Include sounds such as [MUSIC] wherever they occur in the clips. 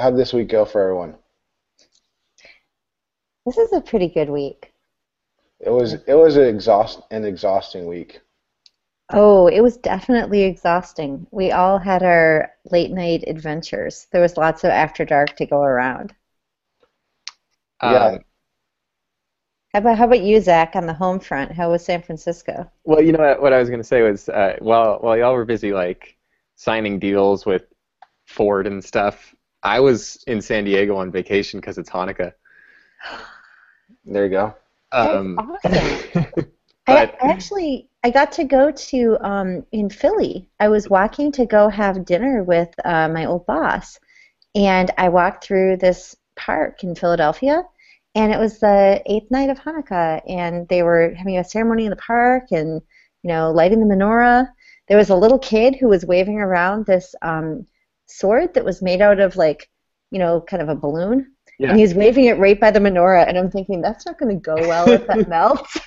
how'd this week go for everyone? This is a pretty good week. It was it was an exhaust an exhausting week. Oh, it was definitely exhausting. We all had our late night adventures. There was lots of after dark to go around. Yeah. Um, How about how about you, Zach, on the home front? How was San Francisco? Well, you know what, what I was going to say was uh, while while y'all were busy like signing deals with Ford and stuff, I was in San Diego on vacation because it's Hanukkah. There you go. Um, awesome. [LAUGHS] I, but I actually I got to go to um, in Philly. I was walking to go have dinner with uh, my old boss, and I walked through this park in Philadelphia, and it was the eighth night of Hanukkah, and they were having a ceremony in the park, and you know lighting the menorah. There was a little kid who was waving around this um, sword that was made out of like you know kind of a balloon, yeah, and he's waving it right by the menorah, and I'm thinking that's not going to go well if that [LAUGHS] melts.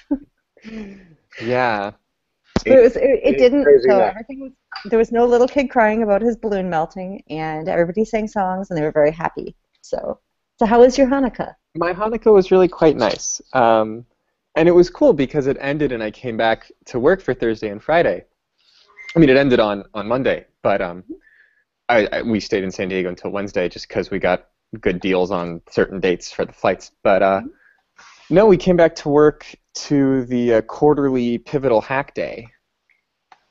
yeah, But it was it, it didn't so that- everything was there was no little kid crying about his balloon melting and everybody sang songs and they were very happy. So so how was your Hanukkah? my Hanukkah was really quite nice, um, and it was cool because it ended and I came back to work for Thursday and Friday. I mean, it ended on on Monday, but um, I, I we stayed in San Diego until Wednesday just because we got good deals on certain dates for the flights. But uh, no, we came back to work to the uh, quarterly pivotal hack day.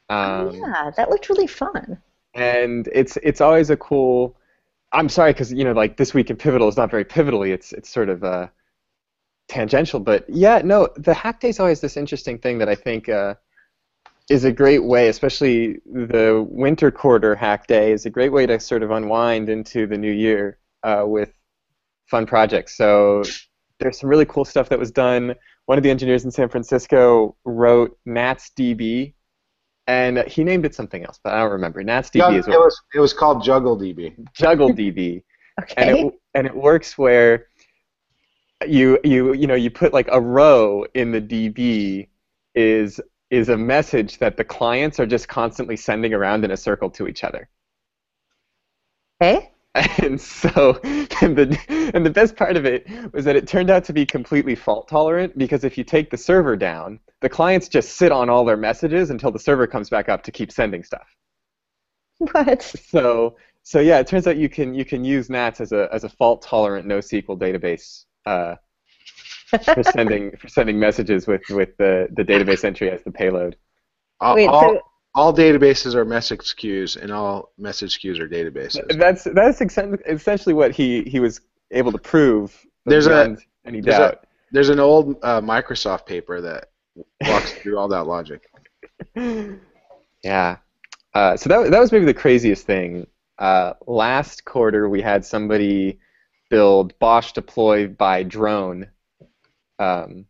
Um, yeah, that looked really fun. and it's it's always a cool. I'm sorry because you know like this week in pivotal is not very pivotally. It's it's sort of uh, tangential, but yeah, no, the hack day is always this interesting thing that I think uh, is a great way, especially the winter quarter hack day, is a great way to sort of unwind into the new year uh, with fun projects. So there's some really cool stuff that was done. One of the engineers in San Francisco wrote NatsDB, and he named it something else, but I don't remember. NatsDB Jug- is it what was it was called Juggle DB. [LAUGHS] JuggleDB, [LAUGHS] and Okay. it and it works where you you you know you put like a row in the DB is is a message that the clients are just constantly sending around in a circle to each other. Okay. [LAUGHS] And so, and the, and the best part of it was that it turned out to be completely fault tolerant because if you take the server down, the clients just sit on all their messages until the server comes back up to keep sending stuff. [LAUGHS] What? So, so yeah, it turns out you can you can use NATS as a as a fault tolerant NoSQL database uh, for [LAUGHS] sending for sending messages with with the the database entry as the payload. All, Wait, all, so all databases are message queues, and all message queues are databases. That's that's essentially what he he was able to prove. There's a- beyond any there's a- doubt. There's an old uh, Microsoft paper that walks [LAUGHS] through all that logic. [LAUGHS] Yeah. Uh, so that that was maybe the craziest thing. Uh, last quarter we had somebody build BOSH deploy by drone, um,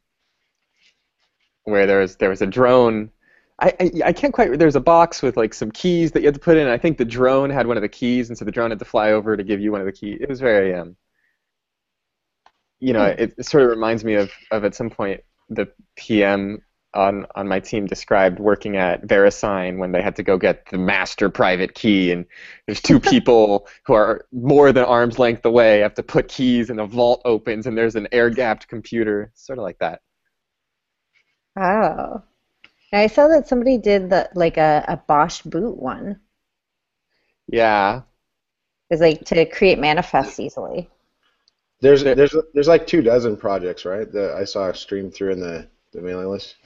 where there was there was a drone. I, I, I can't quite. There's a box with like some keys that you had to put in. I think the drone had one of the keys, and so the drone had to fly over to give you one of the keys. It was very um. You know, it, it sort of reminds me of, of at some point the PM on on my team described working at VeriSign when they had to go get the master private key, and there's two [LAUGHS] people who are more than arm's length away, have to put keys, and a vault opens, and there's an air-gapped computer, sort of like that. Oh, I saw that somebody did the like a, a BOSH boot one. Yeah, It was like to create manifests easily. There's there's there's like two dozen projects, right? That I saw stream through in the, the mailing list.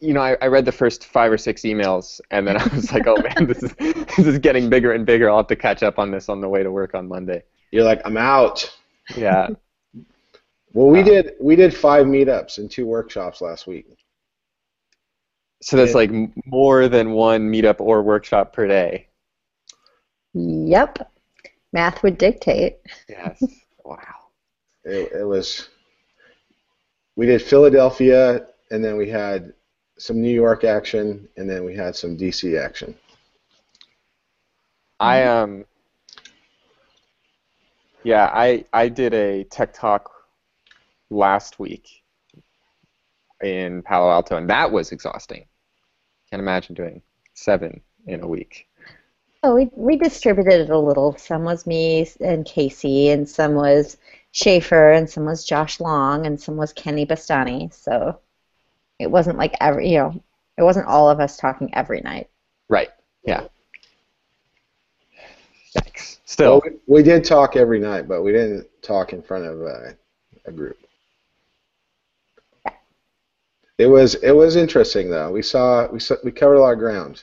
You know, I, I read the first five or six emails, and then I was like, oh man, this is [LAUGHS] this is getting bigger and bigger. I'll have to catch up on this on the way to work on Monday. You're like, I'm out. Yeah. [LAUGHS] Well, we Uh, did we did five meetups and two workshops last week. So that's like more than one meetup or workshop per day. Yep. Math would dictate. Yes. [LAUGHS] wow. It, it was. We did Philadelphia, and then we had some New York action, and then we had some DC action. I um. Yeah, I I did a tech talk last week in Palo Alto, and that was exhausting. Can't imagine doing seven in a week. Oh, we we distributed it a little. Some was me and Casey, and some was Shafer, and some was Josh Long, and some was Kenny Bastani. So it wasn't like every you know, it wasn't all of us talking every night. Right. Yeah. Thanks. Still, Well, we, we did talk every night, but we didn't talk in front of uh, a group. It was it was interesting though. We saw we saw, we covered a lot of ground.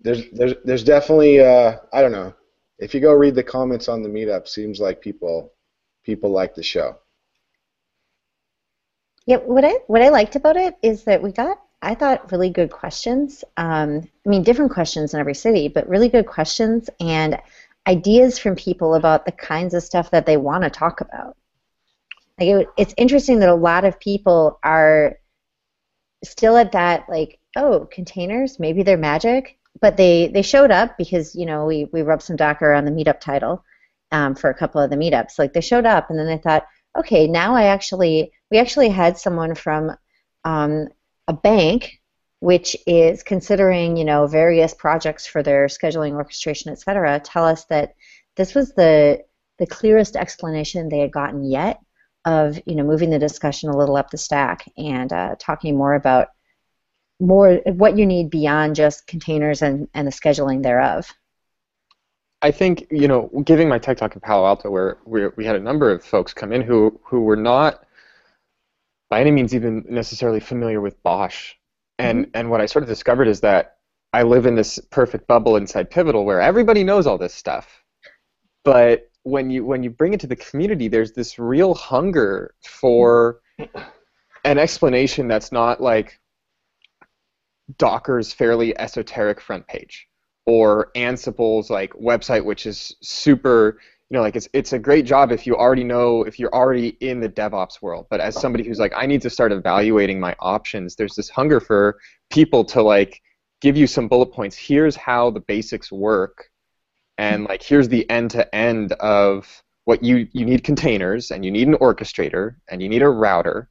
There's there's there's definitely uh, I don't know. If you go read the comments on the meetup, seems like people people like the show. Yeah, what I what I liked about it is that we got I thought really good questions. Um, I mean, different questions in every city, but really good questions and ideas from people about the kinds of stuff that they want to talk about. Like it, it's interesting that a lot of people are still at that like, oh, containers, maybe they're magic, but they they showed up because you know we we rubbed some Docker on the meetup title um, for a couple of the meetups. Like they showed up, and then they thought, okay, now I actually we actually had someone from um, a bank which is considering you know various projects for their scheduling orchestration et cetera tell us that this was the the clearest explanation they had gotten yet of you know moving the discussion a little up the stack and uh, talking more about more what you need beyond just containers and, and the scheduling thereof I think you know, giving my tech talk in Palo Alto, where we we had a number of folks come in who who were not by any means even necessarily familiar with BOSH, and Mm-hmm. and what I sort of discovered is that I live in this perfect bubble inside Pivotal where everybody knows all this stuff, but when you when you bring it to the community, there's this real hunger for an explanation that's not like Docker's fairly esoteric front page or Ansible's like website, which is super, you know, like it's it's a great job if you already know if you're already in the DevOps world. But as somebody who's like, I need to start evaluating my options, there's this hunger for people to like give you some bullet points. Here's how the basics work, and like here's the end to end of what you you need containers and you need an orchestrator and you need a router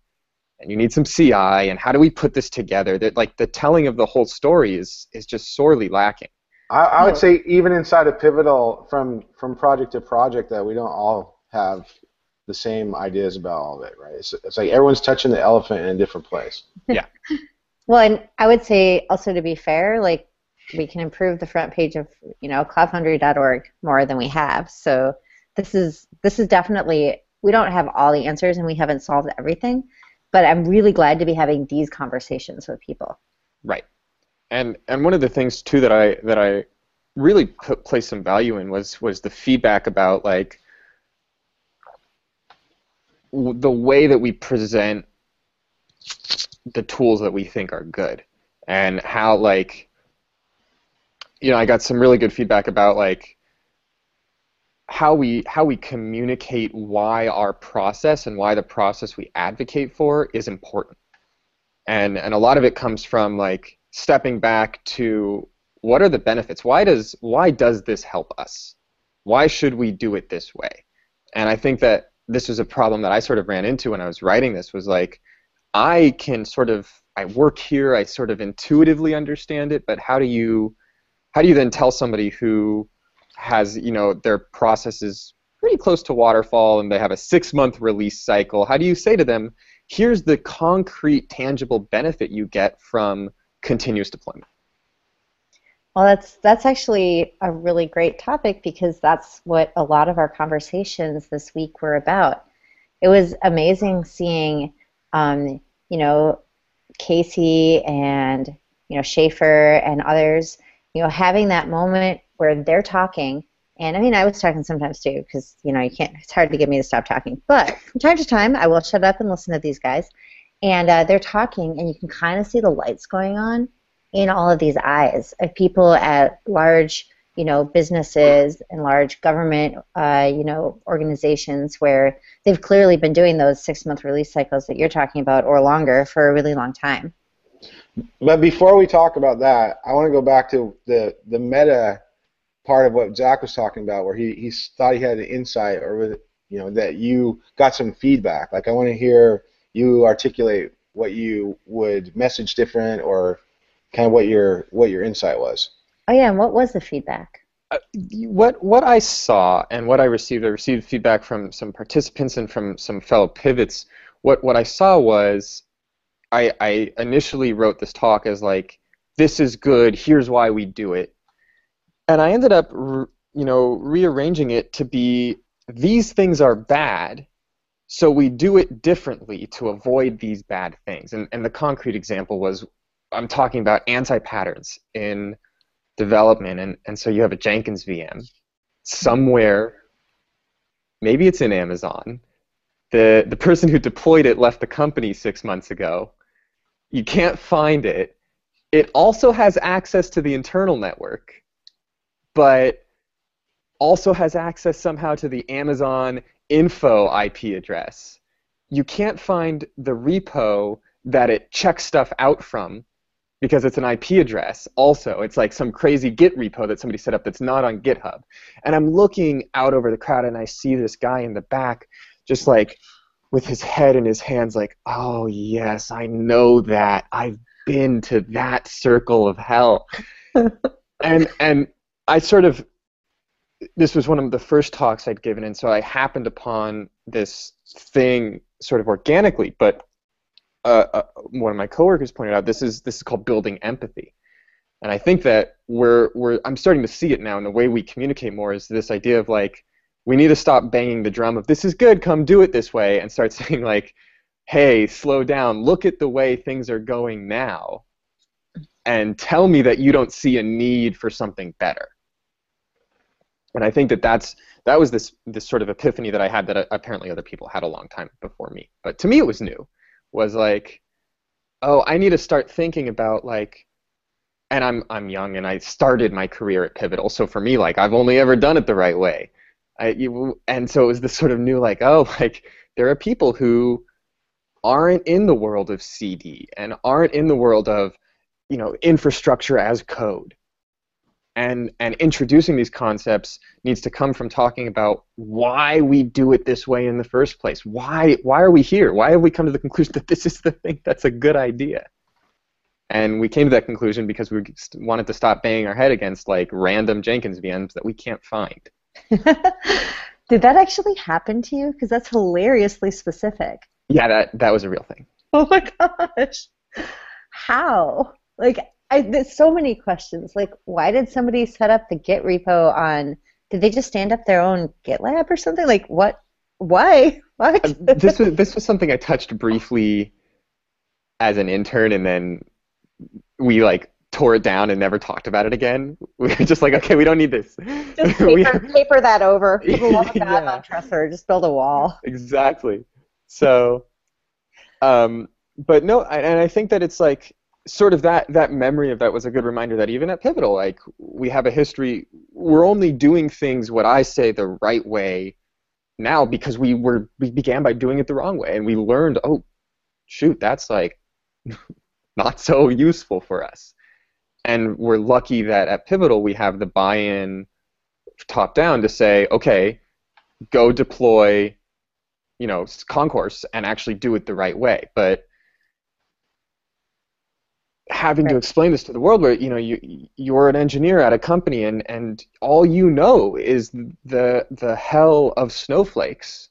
and you need some CI and how do we put this together? That like the telling of the whole story is is just sorely lacking. I, I would say even inside of Pivotal, from from project to project, that we don't all have the same ideas about all of it, right? It's, it's like everyone's touching the elephant in a different place. Yeah. [LAUGHS] well and i would say also to be fair like we can improve the front page of you know cloudfoundry.org more than we have so this is this is definitely we don't have all the answers and we haven't solved everything but i'm really glad to be having these conversations with people Right. And and one of the things too that I that I really put, placed some value in was was the feedback about like the way that we present the tools that we think are good and how like you know I got some really good feedback about like how we how we communicate why our process and why the process we advocate for is important. And and a lot of it comes from like stepping back to what are the benefits? Why does why does this help us? Why should we do it this way? And i think that this was a problem that i sort of ran into when i was writing this was like i can sort of i work here i sort of intuitively understand it but how do you how do you then tell somebody who has you know their process is pretty close to waterfall and they have a six month release cycle? How do you say to them here's the concrete tangible benefit you get from continuous deployment Well, that's that's actually a really great topic because that's what a lot of our conversations this week were about. It was amazing seeing, um, you know, Casey and you know Shafer and others, you know, having that moment where they're talking. And I mean, I was talking sometimes too because you know you can't. It's hard to get me to stop talking. But from time to time, I will shut up and listen to these guys, and uh, they're talking, and you can kind of see the lights going on in all of these eyes of people at large, you know, businesses and large government, uh, you know, organizations where they've clearly been doing those six-month release cycles that you're talking about or longer for a really long time. But before we talk about that, I want to go back to the the meta part of what Zach was talking about, where he, he thought he had an insight, or you know that you got some feedback. Like I want to hear you articulate what you would message different, or kind of what your what your insight was. Oh yeah, and what was the feedback? Uh, what what I saw and what I received, I received feedback from some participants and from some fellow pivots. What what I saw was, I I initially wrote this talk as like, this is good. Here's why we do it, and I ended up, you know, rearranging it to be these things are bad, so we do it differently to avoid these bad things. And and the concrete example was, I'm talking about anti-patterns in development, and, and so you have a Jenkins VM somewhere, maybe it's in Amazon. The, the person who deployed it left the company six months ago. You can't find it. It also has access to the internal network, but also has access somehow to the Amazon info IP address. You can't find the repo that it checks stuff out from because it's an IP address also. It's like some crazy Git repo that somebody set up that's not on GitHub. And I'm looking out over the crowd and I see this guy in the back just like with his head in his hands like, "Oh, yes, I know that. I've been to that circle of hell." [LAUGHS] and and I sort of this was one of the first talks I'd given and so I happened upon this thing sort of organically, but uh, uh, one of my coworkers pointed out, this is this is called building empathy, and I think that we're we're I'm starting to see it now in the way we communicate more is this idea of like we need to stop banging the drum of this is good, come do it this way, and start [LAUGHS] saying like, hey, slow down, look at the way things are going now, and tell me that you don't see a need for something better. And I think that that's that was this this sort of epiphany that I had that uh, apparently other people had a long time before me, but to me it was new. Was like, oh, I need to start thinking about like, and I'm I'm young and I started my career at Pivotal, so for me like I've only ever done it the right way. I, you, and so it was this sort of new like, oh, [LAUGHS] like there are people who aren't in the world of CD and aren't in the world of you know infrastructure as code and and introducing these concepts needs to come from talking about why we do it this way in the first place. Why why are we here? Why have we come to the conclusion [LAUGHS] that this is the thing that's a good idea? And we came to that conclusion because we wanted to stop banging our head against like random Jenkins VMs that we can't find. [LAUGHS] Did that actually happen to you? Because that's hilariously specific. Yeah, that that was a real thing. Oh my gosh. How? Like I, there's so many questions. Like, why did somebody set up the Git repo on? Did they just stand up their own GitLab or something? Like, what? Why? [LAUGHS] What? Uh, this was this was something I touched briefly as an intern, and then we like tore it down and never talked about it again. [LAUGHS] We were just like, okay, we don't need this. Just [LAUGHS] paper, paper that over. People love yeah. on. Just build a wall. Exactly. So, um, but no, and I think that it's like sort of that that memory of that was a good reminder that even at Pivotal, like we have a history. We're only doing things what I say the right way now because we were we began by doing it the wrong way, and we learned, oh, shoot, that's like [LAUGHS] not so useful for us. And we're lucky that at Pivotal we have the buy-in top down to say, okay, go deploy, you know, Concourse and actually do it the right way. But having right. to explain this to the world where you know you you're an engineer at a company and and all you know is the the hell of snowflakes.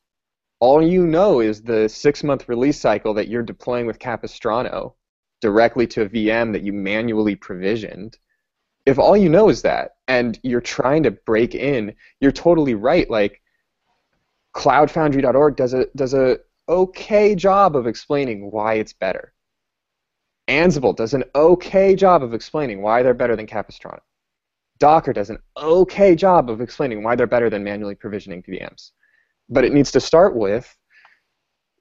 All you know is the six month release cycle that you're deploying with capistrano directly to a vm that you manually provisioned. If all you know is that and you're trying to break in you're totally right. Like cloudfoundry.org does a does a okay job of explaining why it's better Ansible does an okay job of explaining why they're better than Capistrano. Docker does an okay job of explaining why they're better than manually provisioning VMs. But it needs to start with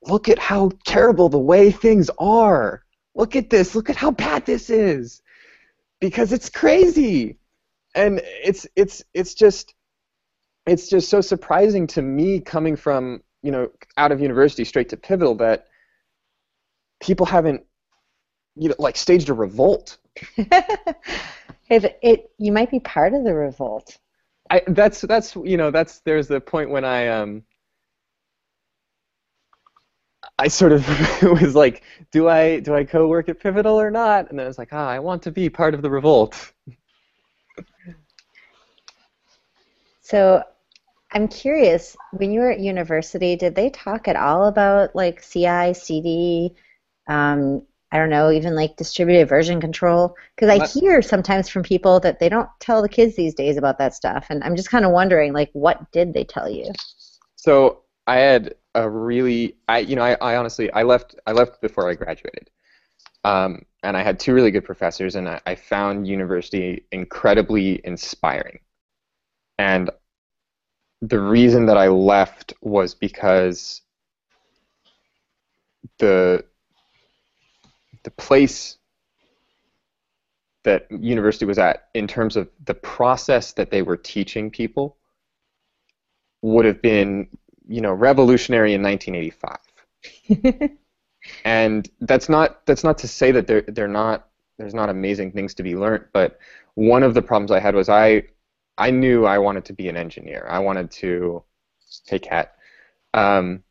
look at how terrible the way things are. Look at this. Look at how bad this is. Because it's crazy. And it's it's it's just it's just so surprising to me coming from, you know, out of university straight to Pivotal that people haven't you know, like staged a revolt. [LAUGHS] if it, you might be part of the revolt. I, that's that's you know that's there's the point when I um I sort of [LAUGHS] was like, do I do I co-work at Pivotal or not? And then I was like, ah, I want to be part of the revolt. [LAUGHS] So I'm curious, when you were at university, did they talk at all about like CI, CD, um, I don't know, even like distributed version control? Because I What- hear sometimes from people that they don't tell the kids these days about that stuff, and I'm just kind of wondering, like, what did they tell you? So I had a really, I you know, I, I honestly, I left, I left before I graduated, um, and I had two really good professors, and I, I found university incredibly inspiring. And the reason that I left was because the the place that university was at in terms of the process that they were teaching people would have been, you know, revolutionary in 1985. [LAUGHS] and that's not that's not to say that they're they're not there's not amazing things to be learned, but one of the problems I had was I I knew I wanted to be an engineer. I wanted to hey cat. Um,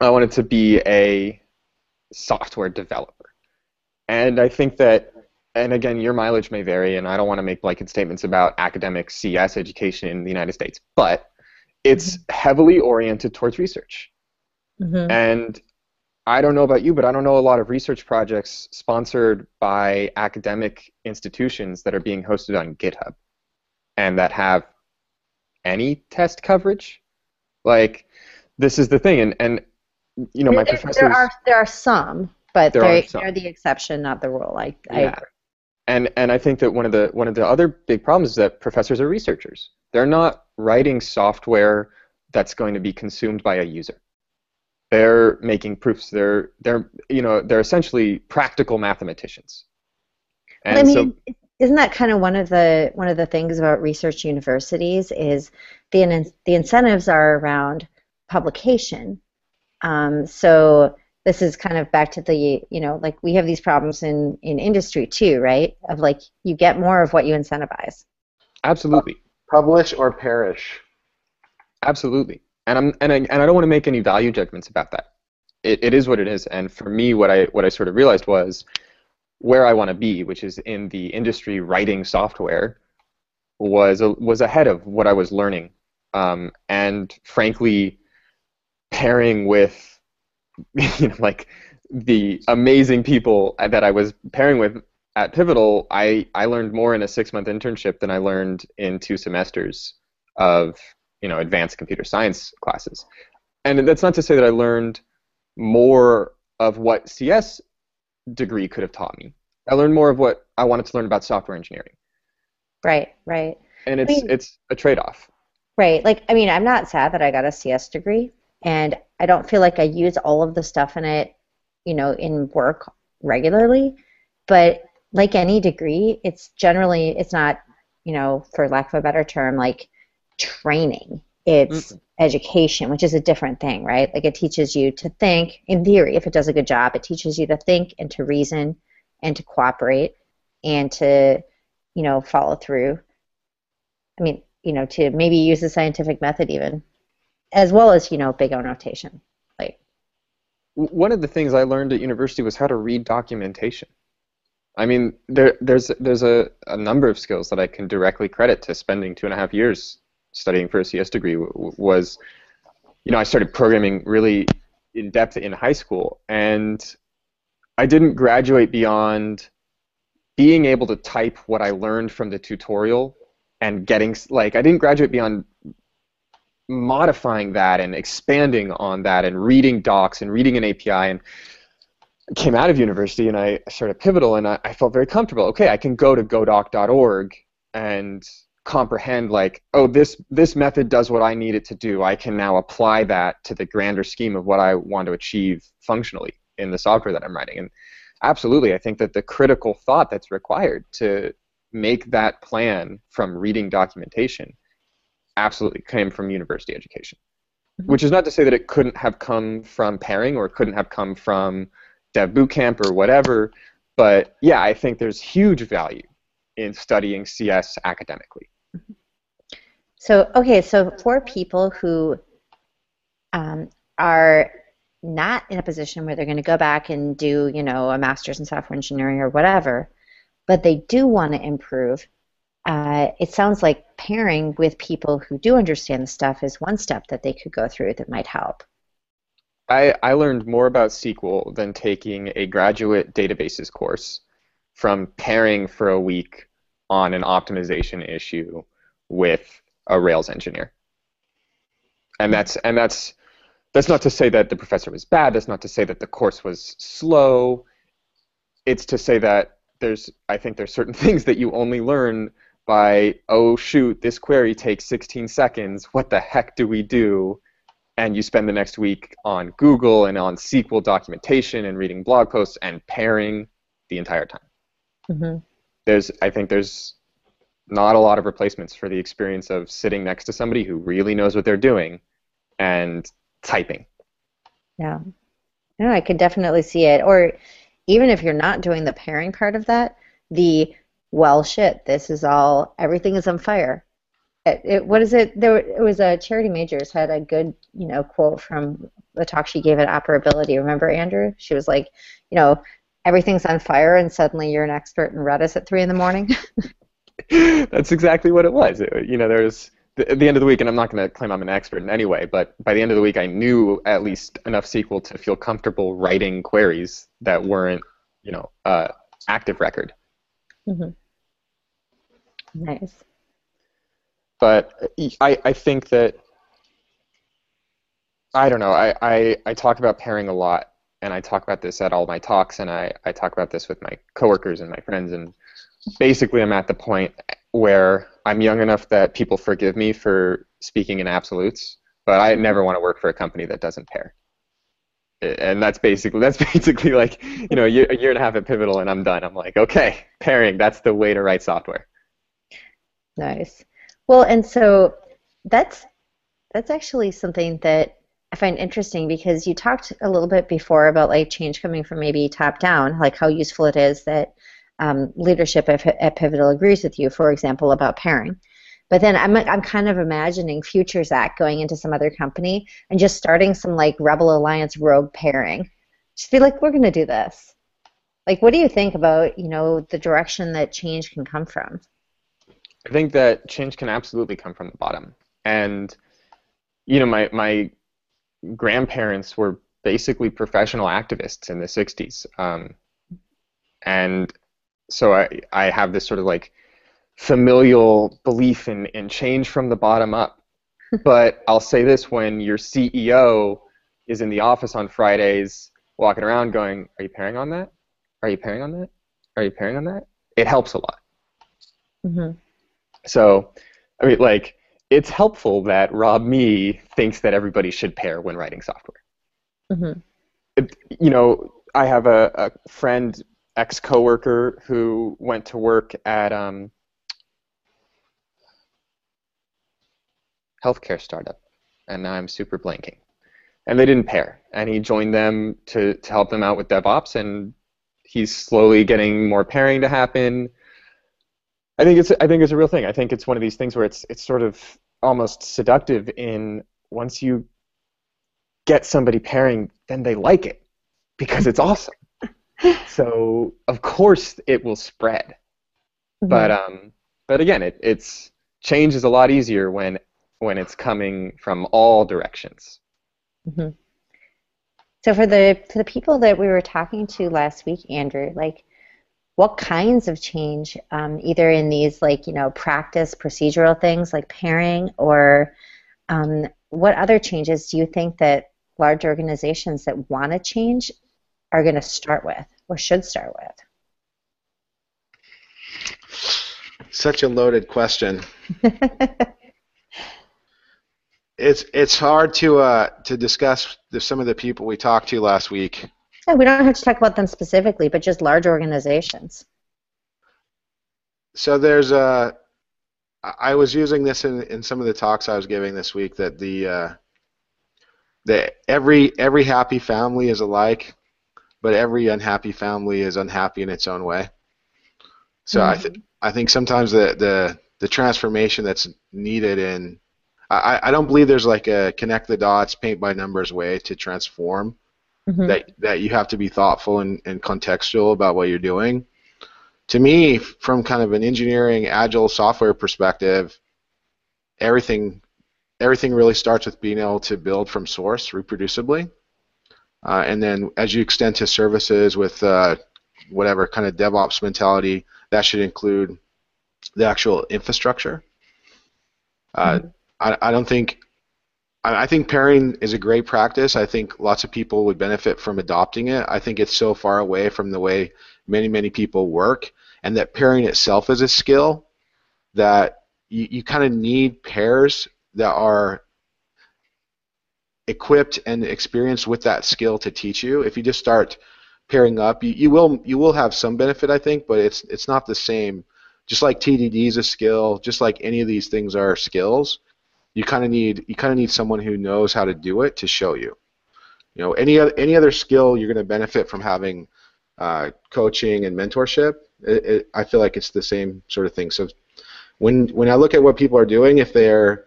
I wanted to be a software developer. And I think that and again, your mileage may vary, and I don't want to make blanket statements about academic CS education in the United States, but it's heavily oriented towards research. Mhm. And I don't know about you, but I don't know a lot of research projects sponsored by academic institutions that are being hosted on GitHub and that have any test coverage. Like, this is the thing, and, and you know, my there, professors. there are there are some, but There they, are they're the exception, not the rule. I, I Yeah. And and I think that one of the one of the other big problems is that professors are researchers. They're not writing software that's going to be consumed by a user. They're making proofs. They're they're you know they're essentially practical mathematicians. And I mean, so isn't that kind of one of the one of the things about research universities is the the incentives are around publication. Um, so this is kind of back to the you know like we have these problems in in industry too, right? Of like you get more of what you incentivize. absolutely, Publish or perish. absolutely. And I'm and I, and I don't want to make any value judgments about that. It, it is what it is. And for me, what I what I sort of realized was where I want to be, which is in the industry writing software, was a, was ahead of what I was learning, um, and frankly, pairing with [LAUGHS] you know like the amazing people that I was pairing with at Pivotal, I I learned more in a six month internship than I learned in two semesters of you know advanced computer science classes, and that's not to say that I learned more of what CS degree could have taught me. I learned more of what I wanted to learn about software engineering, Right, right. and it's mean- it's a trade off. Right. Like, I mean, I'm not sad that I got a CS degree, and I don't feel like I use all of the stuff in it, you know, in work regularly. But like any degree, it's generally, it's not, you know, for lack of a better term, like training. It's education, which is a different thing, right? Like, it teaches you to think, in theory, if it does a good job, it teaches you to think and to reason and to cooperate and to, you know, follow through. I mean, you know, to maybe use the scientific method even, as well as, you know, big O notation. Like, One of the things I learned at university was how to read documentation. I mean, there, there's there's a, a number of skills that I can directly credit to spending two and a half years studying for a CS degree. w- Was, you know, I started programming really in depth in high school, and I didn't graduate beyond being able to type what I learned from the tutorial and getting like I didn't graduate beyond modifying that and expanding on that and reading docs and reading an API and came out of university and I started Pivotal and I, I felt very comfortable. Okay, I can go to godoc.org and comprehend like, oh, this this method does what I need it to do. I can now apply that to the grander scheme of what I want to achieve functionally in the software that I'm writing. And absolutely, I think that the critical thought that's required to make that plan from reading documentation absolutely came from university education. Mhm. Which is not to say that it couldn't have come from pairing or it couldn't have come from dev bootcamp or whatever, but yeah, I think there's huge value in studying CS academically. so, okay, so for people who um, are not in a position where they're going to go back and do, you know, a master's in software engineering or whatever, but they do want to improve, uh, it sounds like pairing with people who do understand the stuff is one step that they could go through that might help. I, I learned more about SQL than taking a graduate databases course from pairing for a week on an optimization issue with a Rails engineer. And that's and that's that's not to say that the professor was bad. That's not to say that the course was slow. It's to say that there's I think there's certain [LAUGHS] things that you only learn by oh shoot this query takes 16 seconds. What the heck do we do? And you spend the next week on Google and on SQL documentation and reading blog posts and pairing the entire time. Mm-hmm. There's I think there's not a lot of replacements for the experience of sitting next to somebody who really knows what they're doing and typing. Yeah. No, I could definitely see it. Or even if you're not doing the pairing part of that, the well shit, this is all everything is on fire. It, it, what is it? There it was a Charity Majors had a good, you know, quote from the talk she gave at Operability. Remember Andrew? She was like, you know, everything's on fire and suddenly you're an expert in Redis at three in the morning. [LAUGHS] That's exactly what it was. It, you know, there's at the end of the week, and I'm not going to claim I'm an expert in any way, but by the end of the week, I knew at least enough SQL to feel comfortable writing queries that weren't, you know, uh, active record. Mm-hmm. Nice. But I, I think that I don't know. I, I, I talk about pairing a lot, and I talk about this at all my talks, and I, I talk about this with my coworkers and my friends, and basically I'm at the point where I'm young enough that people forgive me for speaking in absolutes, but I never want to work for a company that doesn't pair. And that's basically that's [LAUGHS] basically like you know a year, a year and a half at Pivotal, and I'm done. I'm like, okay, pairing. That's the way to write software. Nice. Well, and so that's that's actually something that I find interesting because you talked a little bit before about like change coming from maybe top down, like how useful it is that um, leadership at, at, Pivotal agrees with you, for example, about pairing. But then I'm, I'm kind of imagining Future Zach going into some other company and just starting some like Rebel Alliance rogue pairing. Just be like, we're going to do this. Like, what do you think about you know the direction that change can come from? I think that change can absolutely come from the bottom. And you know, my my grandparents were basically professional activists in the '60s, um, and so I, I have this sort of like familial belief in, in change from the bottom up. [LAUGHS] but I'll say this when your CEO is in the office on Fridays walking around going, Are you pairing on that? Are you pairing on that? Are you pairing on that? It helps a lot. Mm-hmm. So, I mean, like, it's helpful that Rob Mee thinks that everybody should pair when writing software. Mm-hmm. It, you know, I have a, a friend ex coworker who went to work at um, healthcare startup, and now I'm super blanking. And they didn't pair, and he joined them to to help them out with DevOps, and he's slowly getting more pairing to happen. I think it's I think it's a real thing. I think it's one of these things where it's it's sort of almost seductive in once you get somebody pairing, then they like it because it's awesome [LAUGHS] so of course it will spread. Mm-hmm. But um, but again, it, it's change is a lot easier when when it's coming from all directions. Mm-hmm. So for the for the people that we were talking to last week, Andrew, like what kinds of change, um, either in these like you know practice procedural things like pairing, or um, what other changes do you think that large organizations that want to change are going to start with or should start with? Such a loaded question. [LAUGHS] it's it's hard to uh, to discuss the, some of the people we talked to last week. Yeah, we don't have to talk about them specifically, but just large organizations. So there's a. Uh, was using this in, in some of the talks I was giving this week that the uh, that every every happy family is alike but every unhappy family is unhappy in its own way. So mm-hmm. I think I think sometimes the, the the transformation that's needed in I, I don't believe there's like a connect the dots, paint by numbers way to transform. Mm-hmm. That that you have to be thoughtful and, and contextual about what you're doing. to me, from kind of an engineering, agile software perspective, everything everything really starts with being able to build from source reproducibly. Uh, and then as you extend to services with uh, whatever kind of DevOps mentality, that should include the actual infrastructure. Uh, mm-hmm. I, I don't think I think pairing is a great practice. I think lots of people would benefit from adopting it. I think it's so far away from the way many, many people work, and that pairing itself is a skill that you, you kind of need pairs that are equipped and experienced with that skill to teach you. If you just start pairing up, you, you will you will have some benefit, I think, but it's it's not the same. Just like TDD is a skill, just like any of these things are skills you kind of need you kind of need someone who knows how to do it to show you. You know, any other any other skill you're going to benefit from having uh, coaching and mentorship. It, it, I feel like it's the same sort of thing. So when when I look at what people are doing, if they're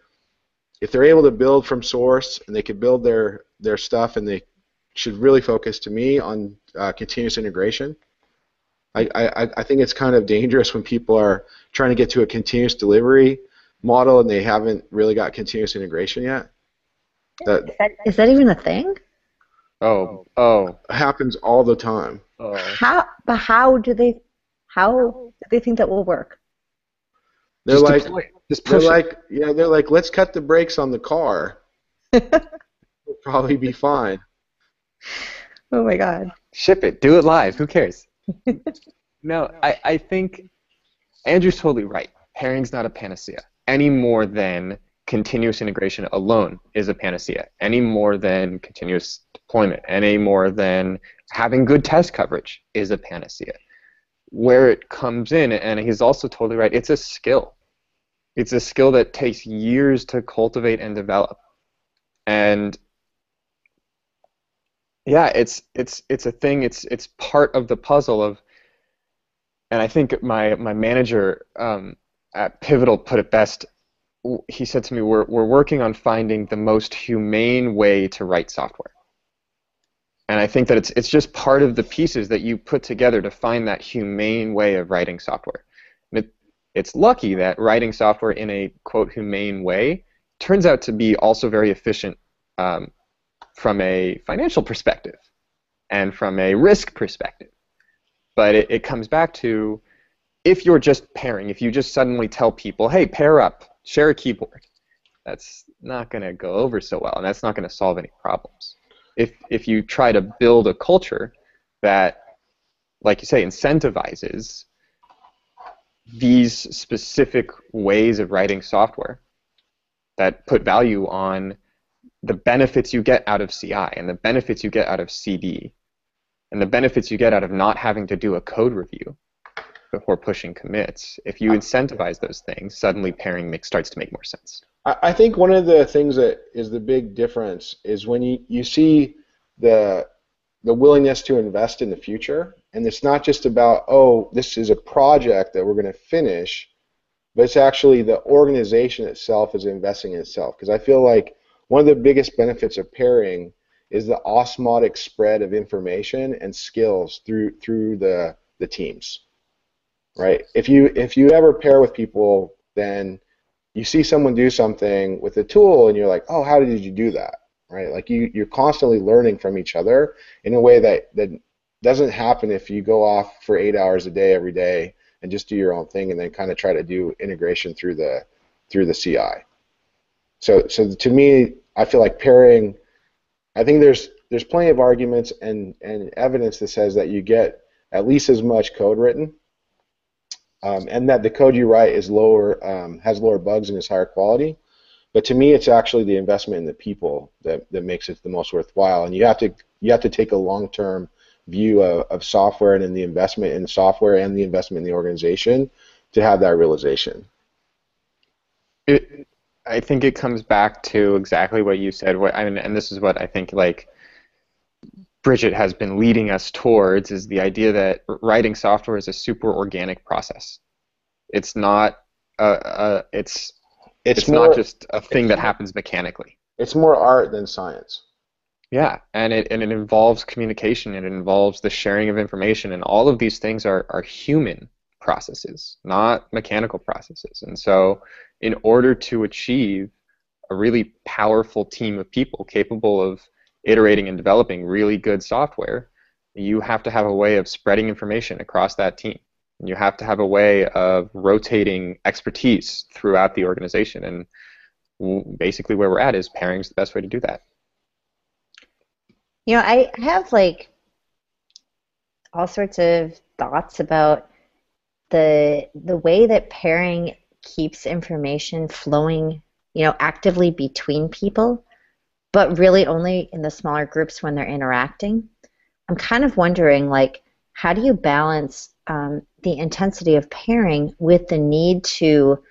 if they're able to build from source and they can build their their stuff and they should really focus to me on uh, continuous integration. I, I, I think it's kind of dangerous when people are trying to get to a continuous delivery model and they haven't really got continuous integration yet. That, is, that, is that even a thing? Oh, oh, happens all the time. Oh. How? But how do they? How do they think that will work? They're Just like, they're like, yeah, they're like, let's cut the brakes on the car. [LAUGHS] It'll probably be fine. Oh my god. Ship it. Do it live. Who cares? [LAUGHS] no, I, I think Andrew's totally right. Pairing's not a panacea any more than continuous integration alone is a panacea, any more than continuous deployment, any more than having good test coverage is a panacea. Where it comes in, and he's also totally right, it's a skill. It's a skill that takes years to cultivate and develop. And yeah, it's it's it's a thing. It's it's part of the puzzle of. And I think my my manager um, at Pivotal put it best. He said to me, "We're we're working on finding the most humane way to write software." And I think that it's it's just part of the pieces that you put together to find that humane way of writing software. And it, it's lucky that writing software in a quote humane way turns out to be also very efficient um, from a financial perspective and from a risk perspective. But it, it comes back to if you're just pairing, if you just suddenly tell people, hey, pair up, share a keyboard, that's not going to go over so well, and that's not going to solve any problems. If, if you try to build a culture that, like you say, incentivizes these specific ways of writing software that put value on the benefits you get out of CI and the benefits you get out of CD and the benefits you get out of not having to do a code review before pushing commits. If you incentivize those things, suddenly pairing makes, starts to make more sense. I think one of the things that is the big difference is when you, you see the the willingness to invest in the future, and it's not just about oh this is a project that we're going to finish, but it's actually the organization itself is investing in itself. Because I feel like one of the biggest benefits of pairing is the osmotic spread of information and skills through through the the teams right? If you if you ever pair with people, then you see someone do something with a tool, and you're like, oh, how did you do that, right? Like you you're constantly learning from each other in a way that that doesn't happen if you go off for eight hours a day every day and just do your own thing, and then kind of try to do integration through the through the CI. So so to me, I feel like pairing. I think there's there's plenty of arguments and, and evidence that says that you get at least as much code written um, and that the code you write is lower, um, has lower bugs and is higher quality. But to me, it's actually the investment in the people that, that makes it the most worthwhile. And you have to you have to take a long-term view of, of software and in the investment in software and the investment in the organization to have that realization. It, I think it comes back to exactly what you said. What I mean, and this is what I think like Bridget has been leading us towards is the idea that writing software is a super organic process. It's not a, a it's it's, it's more, not just a thing that happens mechanically. It's more art than science. Yeah, and it and it involves communication and it involves the sharing of information and all of these things are, are human processes, not mechanical processes. And so, in order to achieve a really powerful team of people capable of iterating and developing really good software, you have to have a way of spreading information across that team. You have to have a way of rotating expertise throughout the organization. And basically, where we're at is pairing is the best way to do that. You know, I have like all sorts of thoughts about the the way that pairing keeps information flowing, you know, actively between people, but really only in the smaller groups when they're interacting. I'm kind of wondering, like, how do you balance um, the intensity of pairing with the need to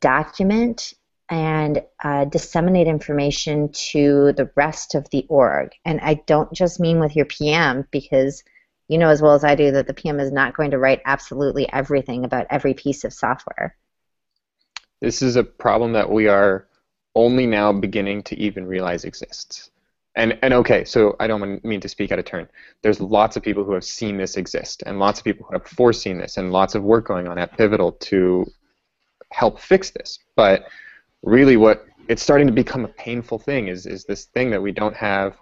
document and uh, disseminate information to the rest of the org? And I don't just mean with your PM because you know as well as I do that the PM is not going to write absolutely everything about every piece of software. This is a problem that we are only now beginning to even realize exists. And, and okay, so I don't mean to speak out of turn. There's lots of people who have seen this exist, and lots of people who have foreseen this, and lots of work going on at Pivotal to help fix this. But really, what it's starting to become a painful thing is is this thing that we don't have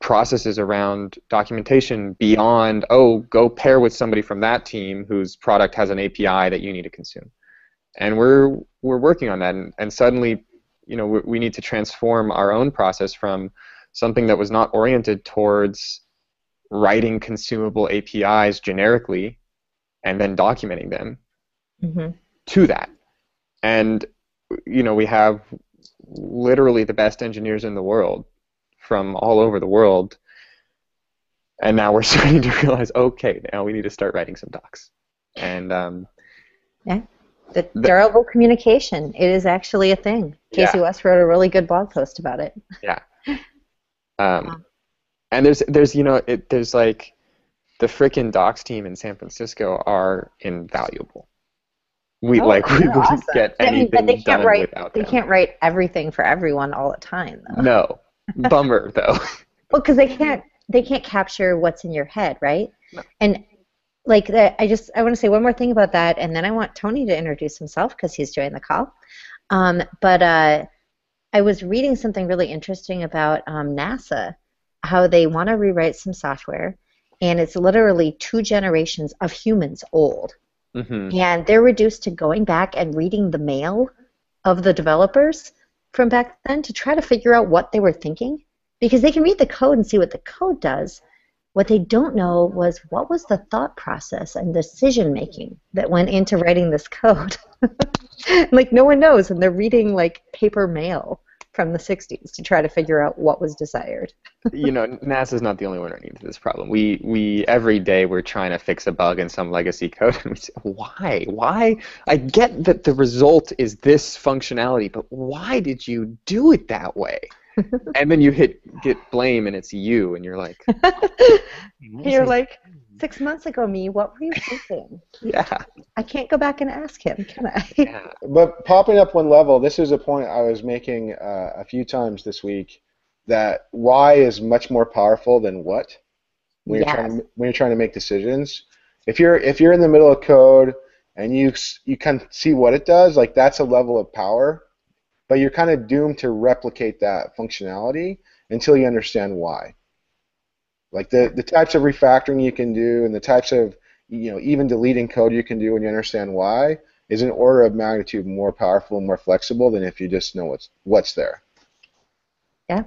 processes around documentation beyond oh go pair with somebody from that team whose product has an API that you need to consume. And we're we're working on that, and, and suddenly you know we, we need to transform our own process from something that was not oriented towards writing consumable APIs generically and then documenting them mm-hmm. to that. And you know we have literally the best engineers in the world from all over the world. And now we're [LAUGHS] starting to realize, okay, now we need to start writing some docs. And um, yeah, the durable the, communication. It is actually a thing. Casey yeah. West wrote a really good blog post about it. Yeah. [LAUGHS] Um, and there's there's you know it, there's like the freaking docs team in San Francisco are invaluable. We oh, like we wouldn't awesome. get anything I mean, they can't write, They them. can't write everything for everyone all the time, though. No, [LAUGHS] bummer though. well, because they can't they can't capture what's in your head, right? No. And like that, I just I want to say one more thing about that, and then I want Tony to introduce himself because he's joined the call. Um, but uh, I was reading something really interesting about um, NASA, how they want to rewrite some software, and it's literally two generations of humans old, mm-hmm. and they're reduced to going back and reading the mail of the developers from back then to try to figure out what they were thinking because they can read the code and see what the code does. What they don't know was what was the thought process and decision making that went into writing this code. [LAUGHS] like no one knows, and they're reading like paper mail from the 60s to try to figure out what was desired. [LAUGHS] you know, NASA's not the only one running into this problem. We we every day we're trying to fix a bug in some legacy code, and we say, why? Why? I get that the result is this functionality, but why did you do it that way? [LAUGHS] and then you hit git blame, and it's you, and you're like, [LAUGHS] you're like, six months ago, me, what were you thinking? yeah. I can't go back and ask him, can I? yeah. [LAUGHS] But popping up one level, this is a point I was making uh, a few times this week that why is much more powerful than what when you're trying to, when you're trying to make decisions. If you're if you're in the middle of code and you you can see what it does, like that's a level of power, but you're kind of doomed to replicate that functionality until you understand why. Like the, the types of refactoring you can do and the types of you know even deleting code you can do when you understand why is an order of magnitude more powerful and more flexible than if you just know what's what's there. Yeah,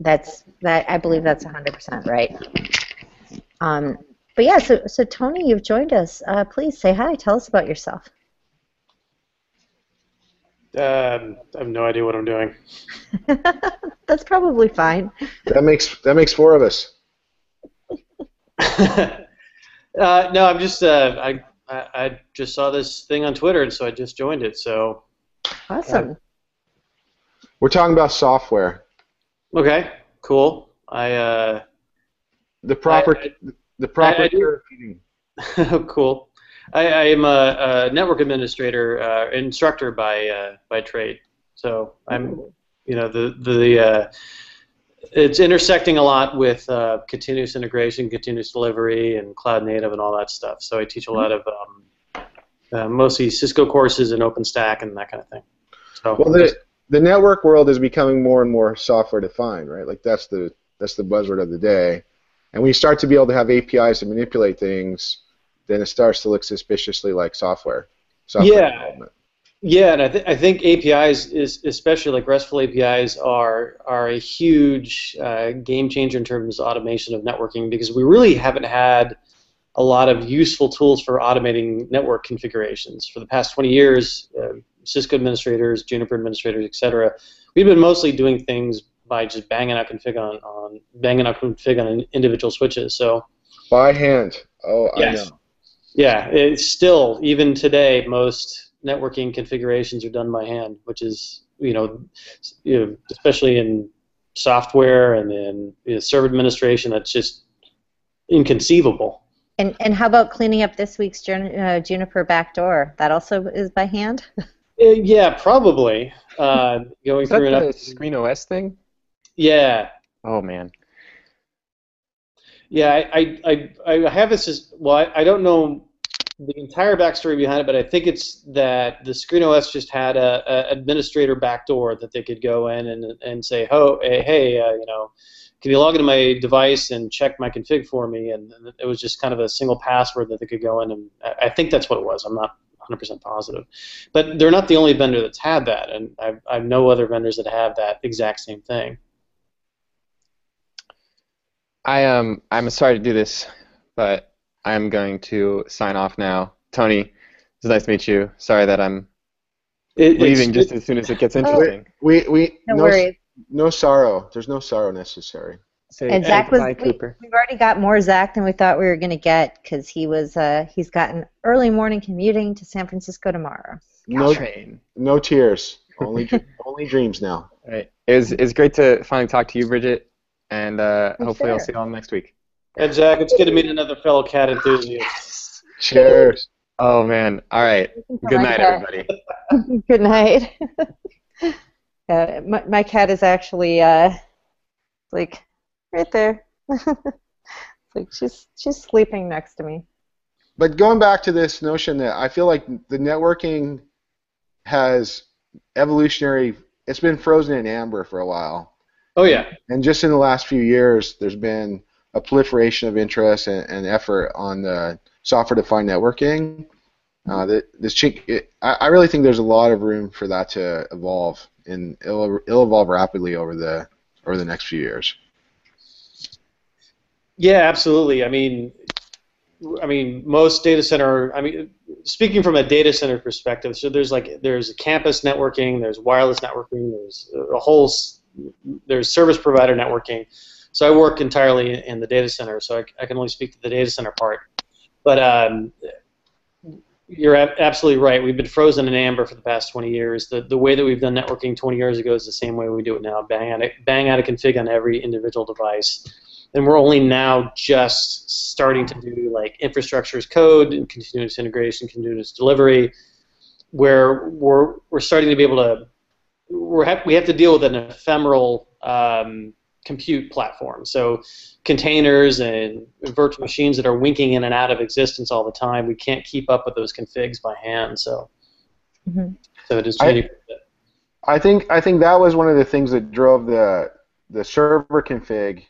that's that. I believe that's 100% right. Um, but yeah, so so Tony, you've joined us. Uh, please say hi. Tell us about yourself. Um, I have no idea what I'm doing. [LAUGHS] That's probably fine. That makes that makes four of us. [LAUGHS] uh, no, I'm just uh, I, I, I just saw this thing on Twitter, and so I just joined it. So awesome. We're talking about software. Okay, cool. I uh, the proper I, I, the proper. I, [LAUGHS] cool. I, I am a, a, network administrator, uh, instructor by uh, by trade. So I'm, you know, the the uh, it's intersecting a lot with uh, continuous integration, continuous delivery, and cloud native and all that stuff. So I teach a lot of um, uh, mostly Cisco courses and OpenStack and that kind of thing. So Well, the the network world is becoming more and more software defined, right? Like that's the that's the buzzword of the day. And when you start to be able to have APIs to manipulate things, then it starts to look suspiciously like software. software Yeah. development. Yeah, and I, th- I think APIs is especially like RESTful APIs are are a huge uh, game changer in terms of automation of networking because we really haven't had a lot of useful tools for automating network configurations for the past 20 years. Uh, Cisco administrators, Juniper administrators, etc. We've been mostly doing things by just banging out config on, on banging out config on individual switches. So By hand. Oh, Yes. I know. Yeah, it's still even today most networking configurations are done by hand, which is you know, you know especially in software and in you know, server administration, that's just inconceivable. And and how about cleaning up this week's Jun- uh, Juniper backdoor? That also is by hand. Uh, yeah, probably uh, [LAUGHS] going Is that through the an Screen OS thing? yeah. Oh man. Yeah, I, I, I, have this as well. I, I don't know the entire backstory behind it, but I think it's that the Screen OS just had a, a administrator backdoor that they could go in and, and say, "Oh, hey, hey uh, you know, can you log into my device and check my config for me?" And it was just kind of a single password that they could go in, and I think that's what it was. I'm not 100% positive, but they're not the only vendor that's had that, and I, I know other vendors that have that exact same thing. I um I'm sorry to do this, but I'm going to sign off now. Tony, it's nice to meet you. Sorry that I'm It, leaving just as soon as it gets interesting. We we No, no, worries. no sorrow. There's no sorrow necessary. Say And Zach was. bye, We, Cooper. we've already got more Zach than we thought we were going to get because he was. Uh, he's got an early morning commuting to San Francisco tomorrow. No train. no tears. Only [LAUGHS] only dreams now. All right. It was it's great to finally talk to you, Bridget, and uh, For hopefully I'll see you all next week. And Zach, it's good to meet another fellow cat enthusiast. [LAUGHS] Cheers. Oh man. All right. [LAUGHS] Good night, everybody. Good night. uh, my, my cat is actually uh, like right there. [LAUGHS] like she's she's sleeping next to me. But going back to this notion that I feel like the networking has evolutionary. It's been frozen in amber for a while. Oh yeah, And just in the last few years, there's been a proliferation of interest and, and effort on the software-defined networking. Uh, that this chink, it, I, I really think there's a lot of room for that to evolve, and it'll, it'll evolve rapidly over the over the next few years. yeah, absolutely. I mean, I mean, most data center. I mean, speaking from a data center perspective, so there's like there's campus networking, there's wireless networking, there's a whole there's service provider networking. So I work entirely in the data center, so I, I can only speak to the data center part. But um, you're ab- absolutely right. We've been frozen in amber for the past 20 years. The, the way that we've done networking 20 years ago is the same way we do it now. Bang out a, bang out a config on every individual device. And we're only now just starting to do like infrastructure as code and continuous integration, continuous delivery, where we're, we're starting to be able to we're ha- we have to deal with an ephemeral um, compute platform. So containers and virtual machines that are winking in and out of existence all the time. We can't keep up with those configs by hand. So Mhm. so it is I- changing. I think I think that was one of the things that drove the the server config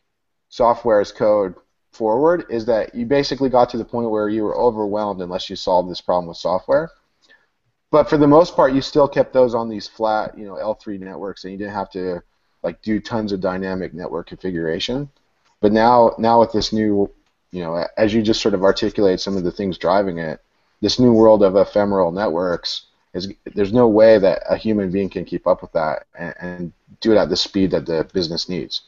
software as code forward is that you basically got to the point where you were overwhelmed unless you solved this problem with software. But for the most part, you still kept those on these flat, you know, L3 networks, and you didn't have to like do tons of dynamic network configuration. But now, now with this new, you know, as you just sort of articulate some of the things driving it, this new world of ephemeral networks is there's no way that a human being can keep up with that and, and do it at the speed that the business needs.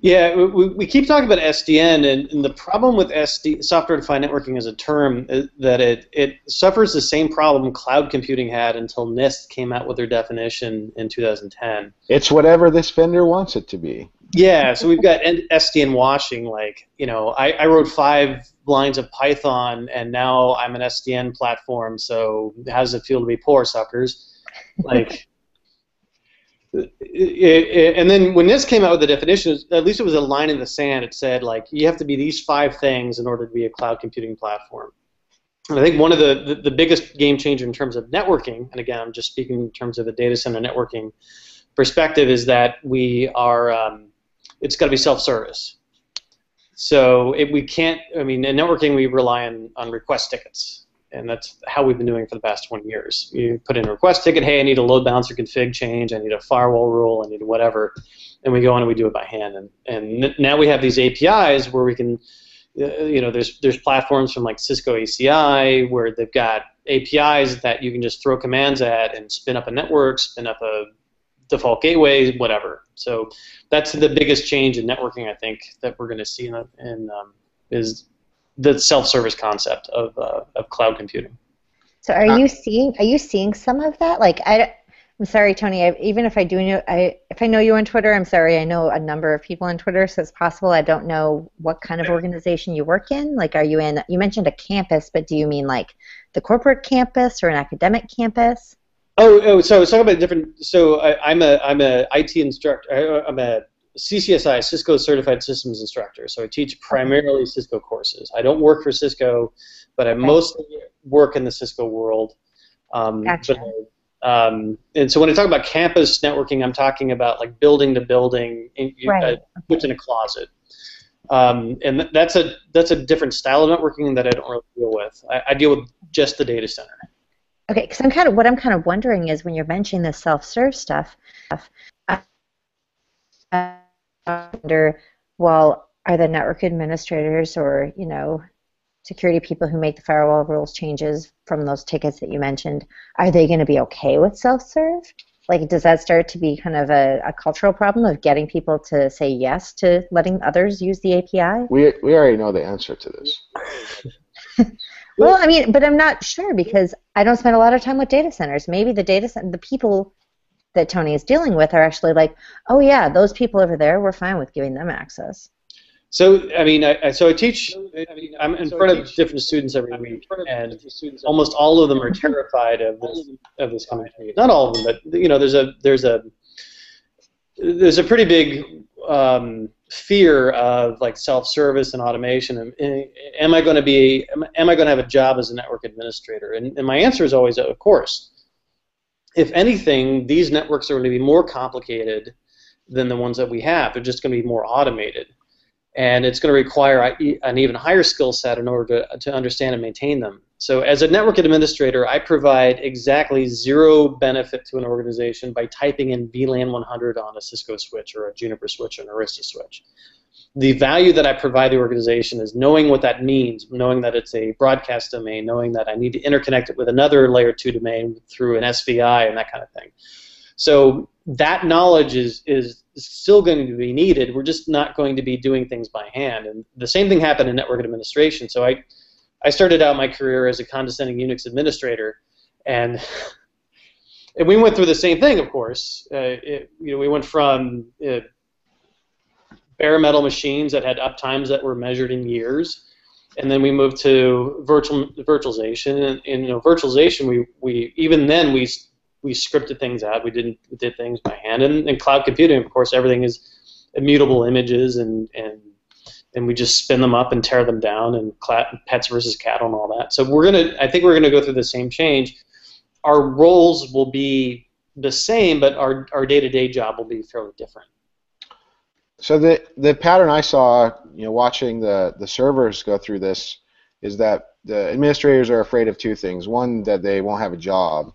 Yeah, we, we keep talking about SDN, and, and the problem with SD, software-defined networking as a term is that it, it suffers the same problem cloud computing had until NIST came out with their definition in 2010. It's whatever this vendor wants it to be. Yeah, so we've got SDN washing. Like, you know, I, I wrote five lines of Python, and now I'm an SDN platform. So how does it feel to be poor, suckers? Like, and then when NIST came out with the definition, at least it was a line in the sand. It said like you have to be these five things in order to be a cloud computing platform. And I think one of the, the, the biggest game changer in terms of networking, and again, I'm just speaking in terms of a data center networking perspective, is that we are um, it's got to be self-service. So it, we can't. I mean, in networking, we rely on, on request tickets and that's how we've been doing for the past 20 years. You put in a request ticket, hey, I need a load balancer config change, I need a firewall rule, I need whatever, and we go on and we do it by hand. And, and now we have these APIs where we can, uh, you know, there's there's platforms from like Cisco ACI where they've got APIs that you can just throw commands at and spin up a network, spin up a default gateway, whatever. So that's the biggest change in networking I think that we're going to see in, in um, is the self-service concept of, uh, of cloud computing. So are uh, you seeing are you seeing some of that? Like I, I'm sorry, Tony. I, even if I do know, I if I know you on Twitter, I'm sorry. I know a number of people on Twitter, so it's possible I don't know what kind of organization you work in. Like, are you in? You mentioned a campus, but do you mean like the corporate campus or an academic campus? Oh, oh so I was talking about different. So I, am a I'm a IT instructor. I'm a CCSI, Cisco Certified Systems Instructor. So I teach primarily Cisco courses. I don't work for Cisco, but I okay. mostly work in the Cisco world. Um, gotcha. But, um, and so when I talk about campus networking, I'm talking about like building to building, in, right. uh, in a closet. Um, and that's a that's a different style of networking that I don't really deal with. I, I deal with just the data center. Okay, because I'm kind of what I'm kind of wondering is when you're mentioning the self-serve stuff, uh, wonder, well, are the network administrators or, you know, security people who make the firewall rules changes from those tickets that you mentioned, are they going to be okay with self-serve? Like, does that start to be kind of a, a cultural problem of getting people to say yes to letting others use the API? We, we already know the answer to this. [LAUGHS] well, I mean, but I'm not sure because I don't spend a lot of time with data centers. Maybe the data center, the people that Tony is dealing with are actually like, oh yeah, those people over there, we're fine with giving them access. So I mean, I, so I teach. I mean, I'm in front of different students every week, and almost all of them are terrified of this of this coming. Not all of them, but you know, there's a there's a there's a pretty big um, fear of like self-service and automation. Am I going to be? Am I going to have a job as a network administrator? And, and my answer is always, of course if anything, these networks are going to be more complicated than the ones that we have. They're just going to be more automated. And it's going to require an even higher skill set in order to, to understand and maintain them. So, as a network administrator, I provide exactly zero benefit to an organization by typing in VLAN 100 on a Cisco switch or a Juniper switch or an Arista switch the value that I provide the organization is knowing what that means, knowing that it's a broadcast domain, knowing that I need to interconnect it with another layer two domain through an SVI and that kind of thing. So that knowledge is is still going to be needed. We're just not going to be doing things by hand. And the same thing happened in network administration. So I I started out my career as a condescending Unix administrator, and and we went through the same thing, of course. Uh, it, you know, we went from uh, bare metal machines that had uptimes that were measured in years. And then we moved to virtual virtualization, and, and you know, virtualization. We, we even then we we scripted things out. We didn't we did things by hand. And, and cloud computing, of course, everything is immutable images, and and and we just spin them up and tear them down, and pets versus cattle and all that. So we're gonna. I think we're gonna go through the same change. Our roles will be the same, but our our day to day job will be fairly different. So the the pattern I saw, you know, watching the the servers go through this, is that the administrators are afraid of two things: one, that they won't have a job,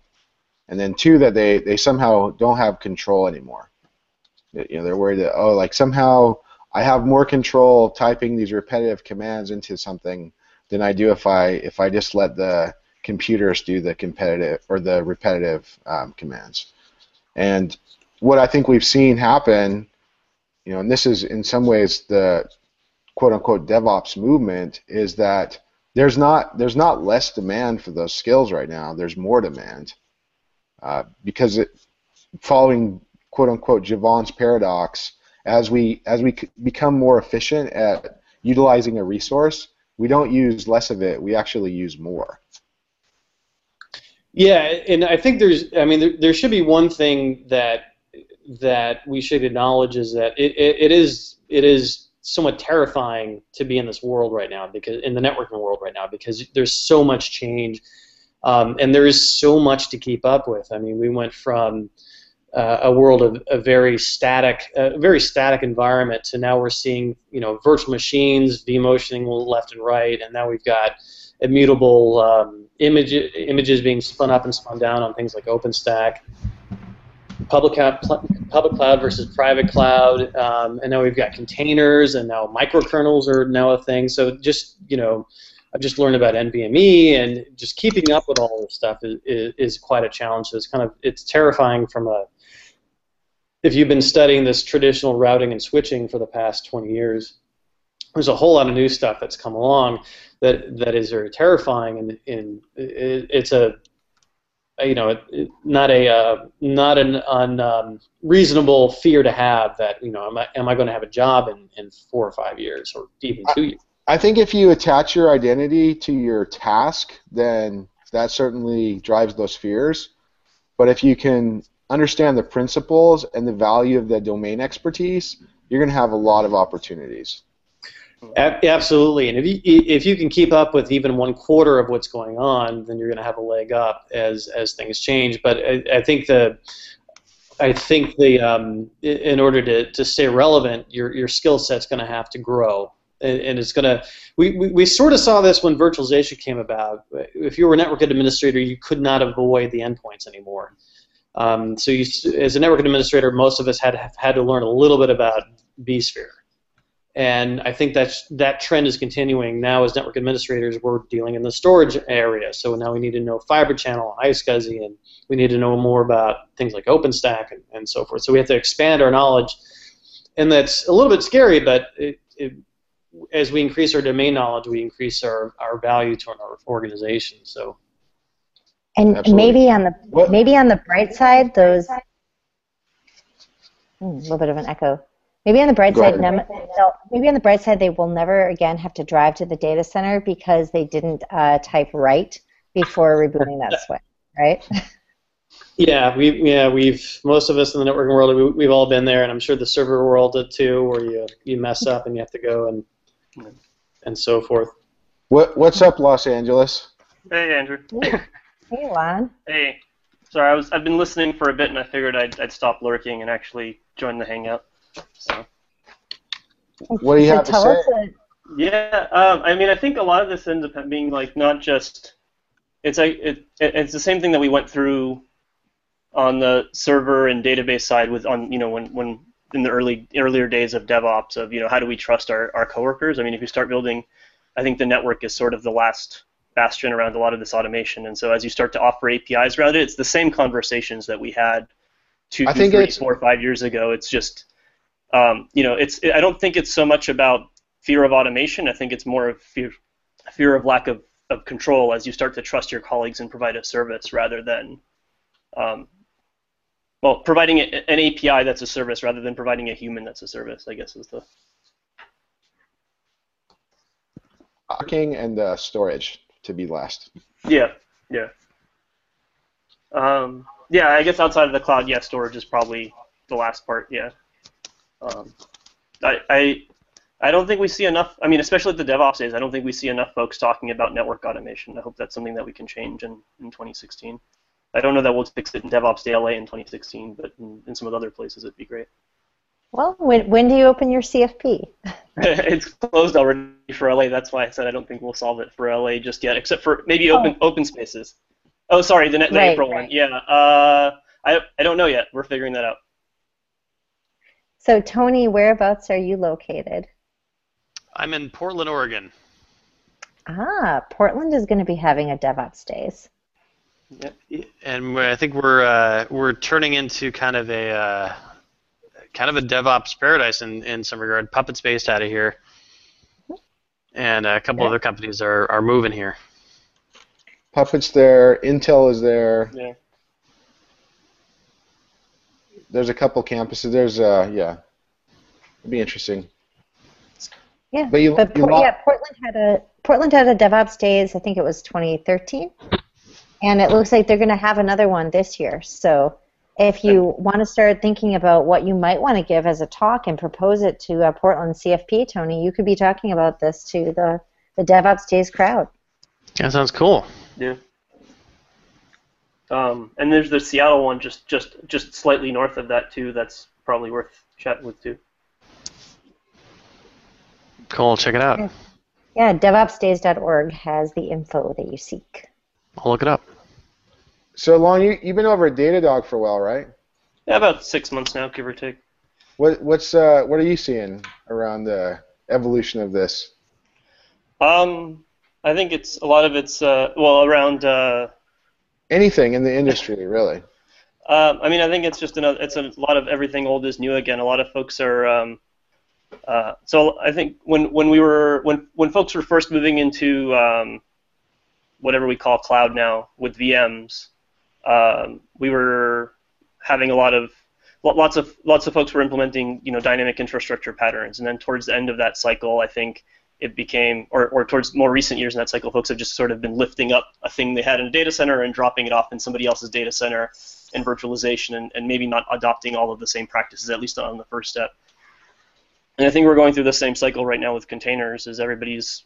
and then two, that they they somehow don't have control anymore. You know, they're worried that oh, like somehow I have more control typing these repetitive commands into something than I do if I if I just let the computers do the competitive or the repetitive um, commands. And what I think we've seen happen you know, and this is in some ways the quote unquote DevOps movement is that there's not there's not less demand for those skills right now. There's more demand uh, because it, following quote unquote Jevons paradox, as we as we become more efficient at utilizing a resource, we don't use less of it. We actually use more. Yeah, and I think there's I mean there, there should be one thing that that we should acknowledge is that it, it, it is it is somewhat terrifying to be in this world right now because in the networking world right now because there's so much change um, and there is so much to keep up with. I mean, we went from uh, a world of a very static, a very static environment to now we're seeing you know virtual machines vMotioning left and right, and now we've got immutable um, image, images being spun up and spun down on things like OpenStack public cloud, public cloud versus private cloud, um, and now we've got containers, and now microkernels are now a thing. So just you know, I've just learned about NVMe, and just keeping up with all this stuff is, is, is quite a challenge. So it's kind of it's terrifying from a if you've been studying this traditional routing and switching for the past 20 years, there's a whole lot of new stuff that's come along that that is very terrifying, and, and it, it's a you know, not a uh, not an unreasonable um, fear to have that you know, am I am I going to have a job in, in four or five years or even two years? I think if you attach your identity to your task, then that certainly drives those fears. But if you can understand the principles and the value of the domain expertise, you're going to have a lot of opportunities. Absolutely, and if you if you can keep up with even one quarter of what's going on, then you're going to have a leg up as as things change. But I, I think the I think the um, in order to, to stay relevant, your your skill set's going to have to grow, and, and it's going to. We, we, we sort of saw this when virtualization came about. If you were a network administrator, you could not avoid the endpoints anymore. Um, so you, as a network administrator, most of us had had to learn a little bit about vSphere and I think that that trend is continuing now as network administrators. We're dealing in the storage area, so now we need to know Fiber Channel, iSCSI, and we need to know more about things like OpenStack and, and so forth. So we have to expand our knowledge, and that's a little bit scary, but it, it, as we increase our domain knowledge, we increase our, our value to our organization. So. And Absolutely. maybe on the what? maybe on the bright side, those hmm, a little bit of an echo. Maybe on the bright side, maybe on the bright side, they will never again have to drive to the data center because they didn't uh, type right before rebooting that switch, right? [LAUGHS] Yeah, we yeah we've most of us in the networking world we, we've all been there, and I'm sure the server world did too, where you you mess up and you have to go and and so forth. What what's up, Los Angeles? Hey, Andrew. Hey, Ilan. [LAUGHS] Hey. Sorry, I was I've been listening for a bit, and I figured I'd I'd stop lurking and actually join the hangout. So. What do you have to say? Yeah, um, I mean, I think a lot of this ends up being like not just it's a it, it's the same thing that we went through on the server and database side with on you know when when in the early earlier days of DevOps of you know how do we trust our, our coworkers? I mean, if you start building, I think the network is sort of the last bastion around a lot of this automation, and so as you start to offer APIs around it, it's the same conversations that we had two, I think three, four, five years ago. It's just um, you know, it's I don't think it's so much about fear of automation. I think it's more of fear, fear of lack of, of control as you start to trust your colleagues and provide a service rather than, um, well, providing an API that's a service rather than providing a human that's a service. I guess is the. Parking and uh, storage to be last. Yeah, yeah. Um, yeah, I guess outside of the cloud, yeah, storage is probably the last part. Yeah. Um, I, I I don't think we see enough. I mean, especially at the DevOps days, I don't think we see enough folks talking about network automation. I hope that's something that we can change in, in 2016. I don't know that we'll fix it in DevOps Day LA in 2016, but in, in some of the other places, it'd be great. Well, when, when do you open your CFP? [LAUGHS] it's closed already for LA. That's why I said I don't think we'll solve it for LA just yet, except for maybe oh. open open spaces. Oh, sorry, the, the right, April right. one. Yeah, uh, I I don't know yet. We're figuring that out. So, Tony, whereabouts are you located? I'm in Portland, Oregon. Ah, Portland is going to be having a DevOps Days. Yeah, and I think we're uh, we're turning into kind of a uh, kind of a DevOps paradise in, in some regard. Puppet's based out of here, and a couple yeah. other companies are, are moving here. Puppet's there. Intel is there. Yeah there's a couple campuses. There's uh yeah, it'd be interesting. Yeah, but, you, but you yeah, Portland had a Portland had a DevOps Days. I think it was 2013, and it looks like they're going to have another one this year. So if you want to start thinking about what you might want to give as a talk and propose it to a Portland CFP, Tony, you could be talking about this to the, the DevOps Days crowd. That sounds cool. Yeah. Um, and there's the Seattle one just, just just slightly north of that too. That's probably worth chatting with too. Cool. Check it out. Yeah. Yeah, DevOpsDays.org has the info that you seek. I'll look it up. So long, you you've been over at Datadog for a while, right? Yeah, about six months now, give or take. What what's uh what are you seeing around the evolution of this? Um, I think it's a lot of it's uh, well around. Uh, Anything in the industry, really? uh, I mean, I think it's just another. It's a lot of everything old is new again. A lot of folks are. Um, uh, so I think when when we were when when folks were first moving into um, whatever we call cloud now with VMs, um, we were having a lot of lots of lots of folks were implementing you know dynamic infrastructure patterns, and then towards the end of that cycle, I think it became, or, or towards more recent years in that cycle, folks have just sort of been lifting up a thing they had in a data center and dropping it off in somebody else's data center in virtualization, and, and maybe not adopting all of the same practices, at least on the first step. And I think we're going through the same cycle right now with containers, as everybody's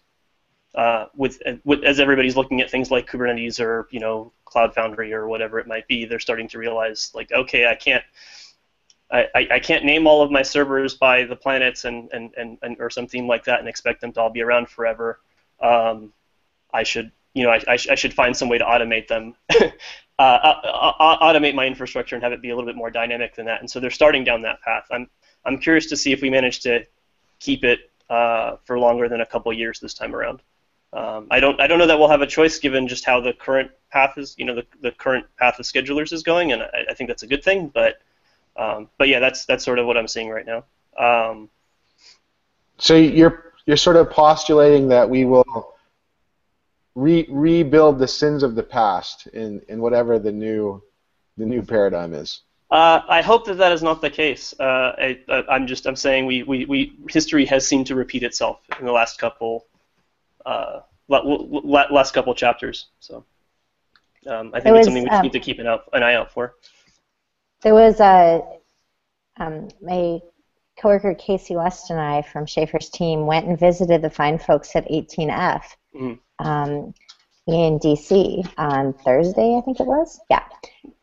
uh, with, with as everybody's looking at things like Kubernetes or you know Cloud Foundry or whatever it might be, they're starting to realize like, okay, I can't I, I can't name all of my servers by the planets and, and, and, and or something like that and expect them to all be around forever. Um, I should you know I, I, sh- I, should find some way to automate them, [LAUGHS] uh, automate my infrastructure and have it be a little bit more dynamic than that. And so they're starting down that path. I'm I'm curious to see if we manage to keep it uh, for longer than a couple years this time around. Um, I don't I don't know that we'll have a choice given just how the current path is you know the, the current path of schedulers is going, and I, I think that's a good thing, but um, but yeah, that's that's sort of what I'm seeing right now. Um, so you're you're sort of postulating that we will re- rebuild the sins of the past in, in whatever the new the new paradigm is. Uh, I hope that that is not the case. Uh, I, am just I'm saying we, we, we history has seemed to repeat itself in the last couple uh, last couple chapters. So um, I think was, it's something we um, need to keep an, out, an eye out for. There was a um, my coworker Casey West and I from Shafer's team went and visited the fine folks at 18F mm-hmm. um, in DC on Thursday, I think it was. Yeah.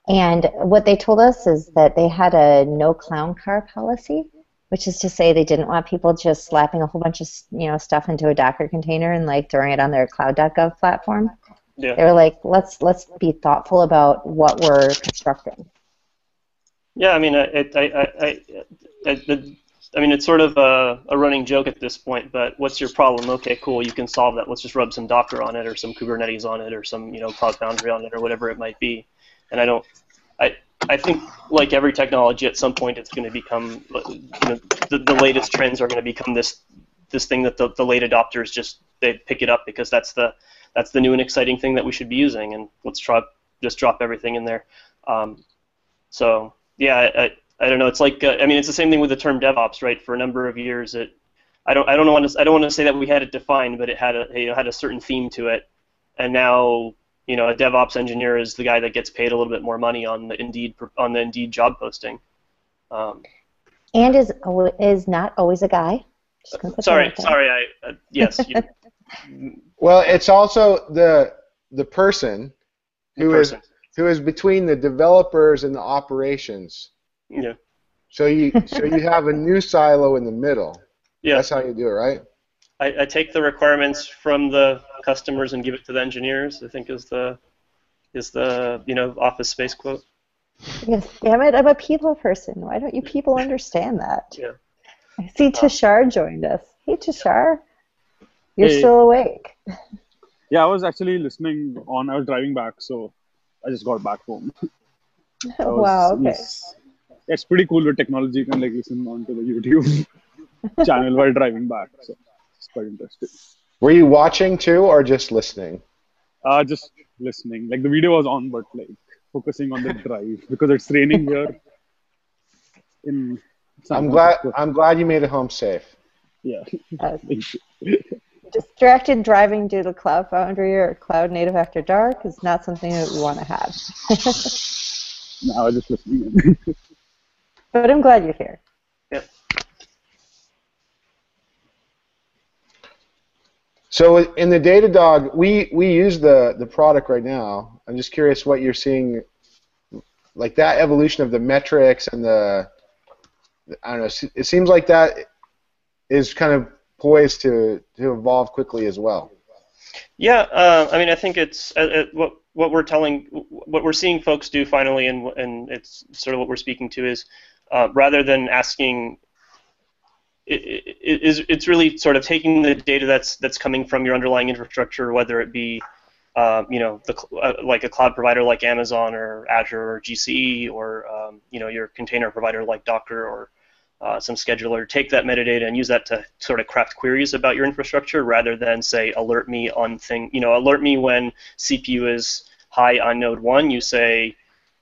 And what they told us is that they had a no clown car policy, which is to say they didn't want people just slapping a whole bunch of you know stuff into a Docker container and like throwing it on their cloud.gov platform. Yeah. They were like, let's let's be thoughtful about what we're constructing. Yeah, I mean, I, I, I, I, I mean, it's sort of a, a, running joke at this point. But what's your problem? Okay, cool, you can solve that. Let's just rub some Docker on it, or some Kubernetes on it, or some you know Cloud Foundry on it, or whatever it might be. And I don't, I, I think like every technology, at some point, it's going to become, you know, the, the latest trends are going to become this this thing that the, the late adopters just they pick it up because that's the that's the new and exciting thing that we should be using, and let's try just drop everything in there. Um, so yeah, I, I don't know. It's like uh, I mean, it's the same thing with the term DevOps, right? For a number of years, it I don't I don't want to I don't want to say that we had it defined, but it had a you know, had a certain theme to it, and now you know a DevOps engineer is the guy that gets paid a little bit more money on the Indeed on the Indeed job posting. Um, and is is not always a guy. Sorry, sorry. I uh, yes. You, [LAUGHS] well, it's also the the person who the person. is who is between the developers and the operations. Yeah. So you so you [LAUGHS] have a new silo in the middle. Yeah. That's how you do it, right? I, I take the requirements from the customers and give it to the engineers. I think is the is the you know office space quote. Yes, damn it! I'm a people person. Why don't you people understand that? Yeah. I see uh, Tashar joined us. Hey Tashar, you're hey. still awake. Yeah, I was actually listening on. I was driving back, so I just got back home. [LAUGHS] was, wow. Okay. It's, it's pretty cool with technology. You can like listen onto the YouTube [LAUGHS] channel while driving back. So it's quite interesting. Were you watching too, or just listening? Uh, just listening. Like the video was on, but like focusing on the drive because it's raining [LAUGHS] here. In San I'm glad. I'm glad you made it home safe. Yeah. Distracted driving due to Cloud Foundry or Cloud Native After Dark is not something that we want to have. [LAUGHS] No, I was just listening. [LAUGHS] But I'm glad you're here. So in the Datadog, we we use the the product right now. I'm just curious what you're seeing, like that evolution of the metrics and the I don't know. It seems like that is kind of poised to to evolve quickly as well. Yeah, uh, I mean, I think it's uh, uh, what what we're telling, what we're seeing folks do finally, and and it's sort of what we're speaking to is uh, rather than asking it, it, it, it's really sort of taking the data that's that's coming from your underlying infrastructure, whether it be uh, you know the, uh, like a cloud provider like Amazon or Azure or GCE, or um, you know your container provider like Docker or uh, some scheduler. Take that metadata and use that to sort of craft queries about your infrastructure, rather than say alert me on thing. You know, alert me when CPU is high on node one. You say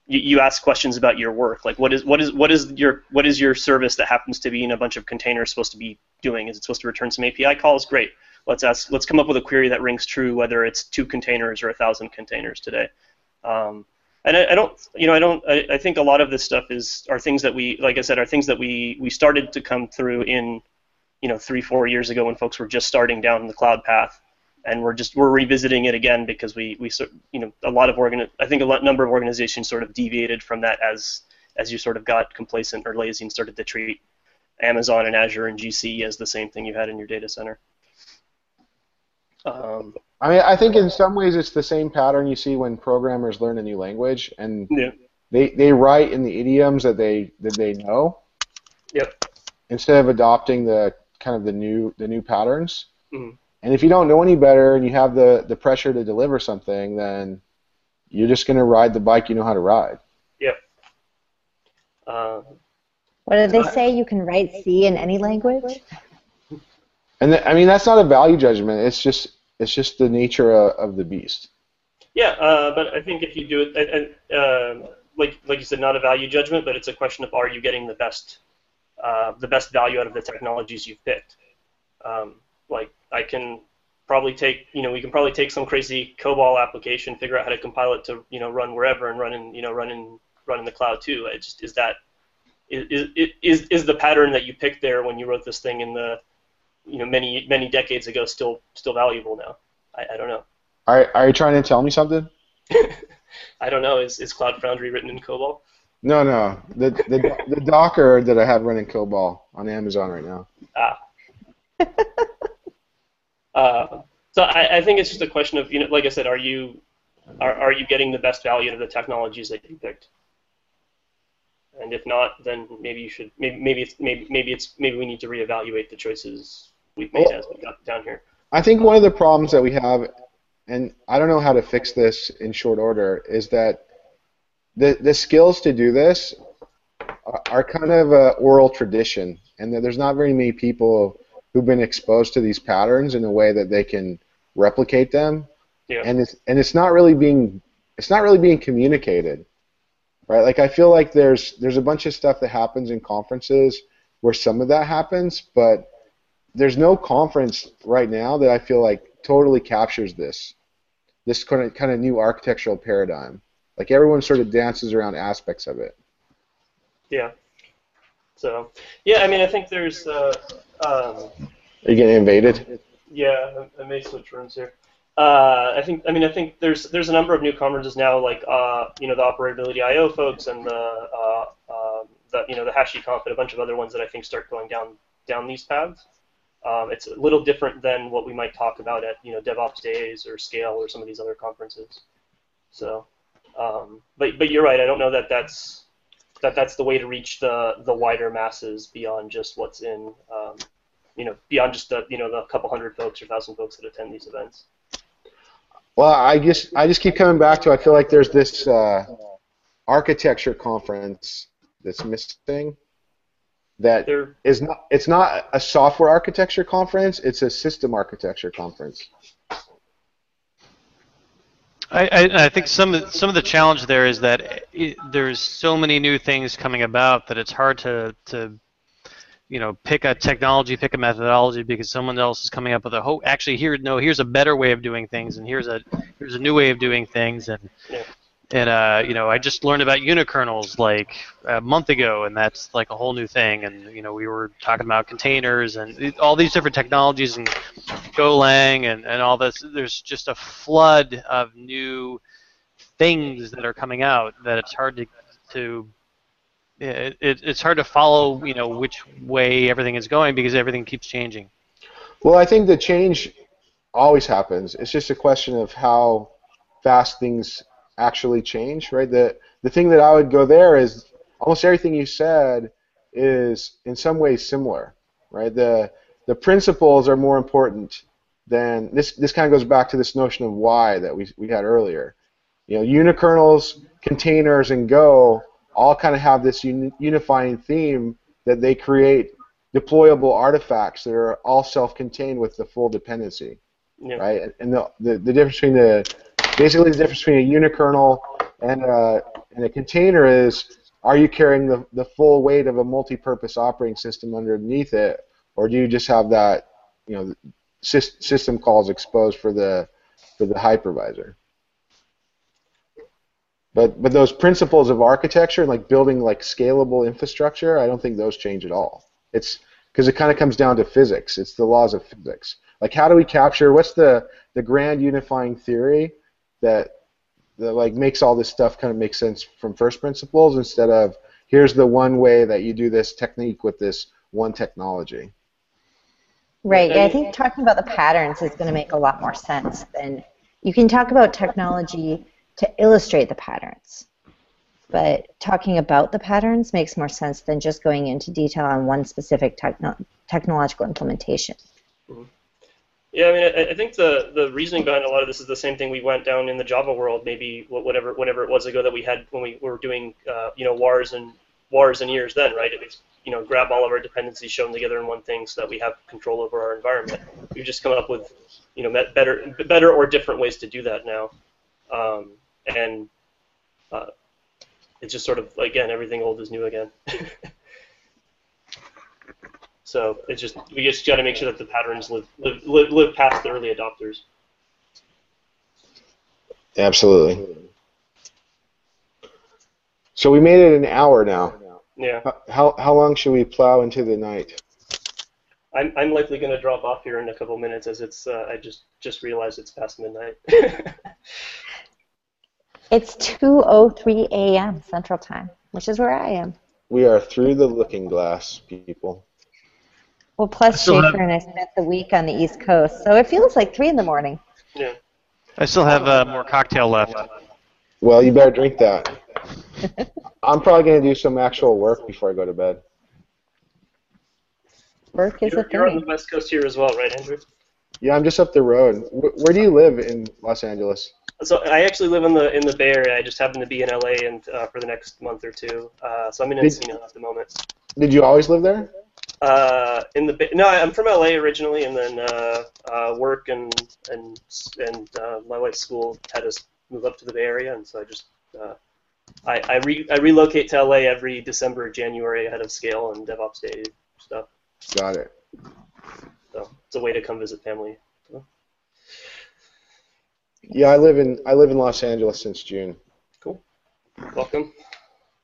you, you ask questions about your work. Like what is what is what is your what is your service that happens to be in a bunch of containers supposed to be doing? Is it supposed to return some API calls? Great. Let's ask. Let's come up with a query that rings true, whether it's two containers or a thousand containers today. Um, and I, I, don't, you know, I don't. I, I, think a lot of this stuff is are things that we, like I said, are things that we we started to come through in, you know, three four years ago when folks were just starting down the cloud path and we're just we're revisiting it again because we we sort you know a lot of organ I think a lot, number of organizations sort of deviated from that as as you sort of got complacent or lazy and started to treat Amazon and Azure and GCE as the same thing you had in your data center. Um, I mean, I think in some ways it's the same pattern you see when programmers learn a new language and yeah. they they write in the idioms that they that they know. Yep. Instead of adopting the kind of the new the new patterns. Mm-hmm. And if you don't know any better and you have the, the pressure to deliver something, then you're just going to ride the bike you know how to ride. Yep. Uh, what did they say? You can write C in any language? And the, I mean that's not a value judgment. It's just it's just the nature of, of the beast. Yeah, uh, but I think if you do it, uh, like like you said, not a value judgment, but it's a question of are you getting the best uh, the best value out of the technologies you've picked. Um, like I can probably take, you know, we can probably take some crazy COBOL application, figure out how to compile it to, you know, run wherever and run in, you know, run in, run in the cloud too. It just is that is, is, is the pattern that you picked there when you wrote this thing in the, you know, many many decades ago still still valuable now? I, I don't know. Are are you trying to tell me something? [LAUGHS] I don't know. Is is Cloud Foundry written in COBOL? No, no. The the the Docker that I have running COBOL on Amazon right now. Ah. [LAUGHS] Uh, so I, I, think it's just a question of, you know, like I said, are you are, are you getting the best value out of the technologies that you picked? And if not, then maybe you should maybe maybe it's maybe maybe it's maybe we need to reevaluate the choices we've made well, as we got down here. I think one of the problems that we have, and I don't know how to fix this in short order, is that the the skills to do this are, are kind of a oral tradition, and that there's not very many people who've been exposed to these patterns in a way that they can replicate them. Yeah. And it's and it's not really being it's not really being communicated. Right? Like I feel like there's there's a bunch of stuff that happens in conferences where some of that happens, but there's no conference right now that I feel like totally captures this this kind of kind of new architectural paradigm. Like everyone sort of dances around aspects of it. Yeah. So yeah, I mean, I think there's uh, um, Are you getting invaded? Yeah, I, I may switch rooms here. Uh, I think. I mean, I think there's there's a number of new conferences now, like uh, you know the Operability IO folks and the uh, uh, the you know the HashiConf and a bunch of other ones that I think start going down down these paths. Um, it's a little different than what we might talk about at you know DevOps Days or Scale or some of these other conferences. So, um, but but you're right. I don't know that that's that that's the way to reach the the wider masses beyond just what's in um, you know beyond just the you know the couple hundred folks or thousand folks that attend these events. Well, I just I just keep coming back to I feel like there's this uh, architecture conference that's missing. That there, is not it's not a software architecture conference. It's a system architecture conference. I, I, I, think some of, some of the challenge there is that it, there's so many new things coming about that it's hard to, to you know pick a technology, pick a methodology because someone else is coming up with a whole actually here no here's a better way of doing things and here's a here's a new way of doing things and yeah. And uh, you know, I just learned about unikernels like a month ago, and that's like a whole new thing. And you know, we were talking about containers and all these different technologies and Golang and, and all this. There's just a flood of new things that are coming out that it's hard to to it, it, it's hard to follow you know which way everything is going because everything keeps changing. Well, I think the change always happens. It's just a question of how fast things actually change, right? The the thing that I would go there is almost everything you said is in some ways similar, right? The the principles are more important than this. This kind of goes back to this notion of why that we we had earlier. You know, unikernels, containers, and Go all kind of have this uni- unifying theme that they create deployable artifacts that are all self-contained with the full dependency, Yeah. right? And the, the the difference between the basically the difference between a unikernel and a, and a container is are you carrying the, the full weight of a multi-purpose operating system underneath it, or do you just have that you know system calls exposed for the for the hypervisor? But but those principles of architecture, like building like scalable infrastructure, I don't think those change at all. It's because it kind of comes down to physics. It's the laws of physics. Like how do we capture what's the the grand unifying theory that that like makes all this stuff kind of make sense from first principles instead of here's the one way that you do this technique with this one technology. Right. Yeah, I think talking about the patterns is going to make a lot more sense than you can talk about technology to illustrate the patterns. But talking about the patterns makes more sense than just going into detail on one specific techno- technological implementation. Mm-hmm. Yeah, I mean, I, I think the, the reasoning behind a lot of this is the same thing we went down in the Java world, maybe wh- whatever whenever it was ago that we had when we were doing, uh, you know, wars and wars and years then, right? It was, you know, grab all of our dependencies, show them together in one thing, so that we have control over our environment. We've just come up with, you know, better better or different ways to do that now, um, and uh, it's just sort of again everything old is new again. [LAUGHS] So it's just we just got to make sure that the patterns live, live live live past the early adopters. Absolutely. So we made it an hour now. Yeah, How- How how long should we plow into the night? I'm I'm likely going to drop off here in a couple minutes as it's uh, I just just realized it's past midnight. [LAUGHS] It's 2:03 a.m. Central Time, which is where I am. We are through the looking glass, people. Well, plus still have- and I spent the week on the East Coast, so it feels like three in the morning. yeah. I still have uh, more cocktail left. Well, you better drink that. [LAUGHS] I'm probably going to do some actual work before I go to bed. Work is You're, a you're on thing. the west coast here as well, right, Andrew? Yeah, I'm just up the road. Wh- Where do you live in Los Angeles? So I actually live in the in the Bay Area. I just happen to be in LA and uh, for the next month or two. Uh, so I'm in Encino at the moment. Did you always live there? Uh, in the no, I'm from LA originally, and then uh, uh, work and and and uh, my wife's school had us move up to the Bay Area, and so I just uh, I I, re- I relocate to LA every December, January ahead of Scale and DevOps Day stuff. Got it. So it's a way to come visit family. Yeah, I live in I live in Los Angeles since June. Cool. Welcome.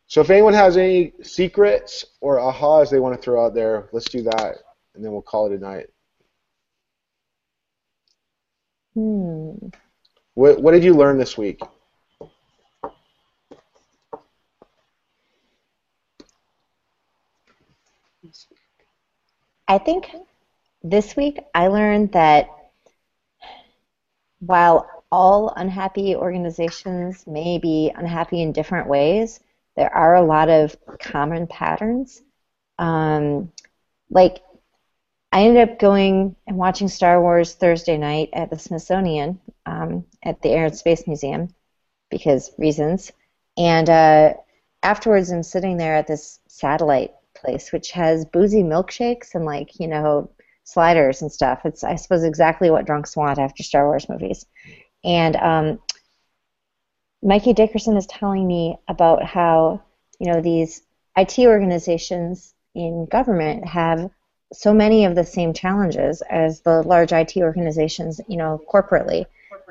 So if anyone has any secrets or ahas they want to throw out there, let's do that, and then we'll call it a night. Hmm. What What did you learn this week? I think this week I learned that while all unhappy organizations may be unhappy in different ways, there are a lot of common patterns. Um, like, I ended up going and watching Star Wars Thursday night at the Smithsonian um, at the Air and Space Museum because reasons. And uh, afterwards, I'm sitting there at this satellite place, which has boozy milkshakes and like you know sliders and stuff. It's I suppose exactly what drunks want after Star Wars movies. And um, Mikey Dickerson is telling me about how you know these IT organizations in government have so many of the same challenges as the large IT organizations, you know, corporately,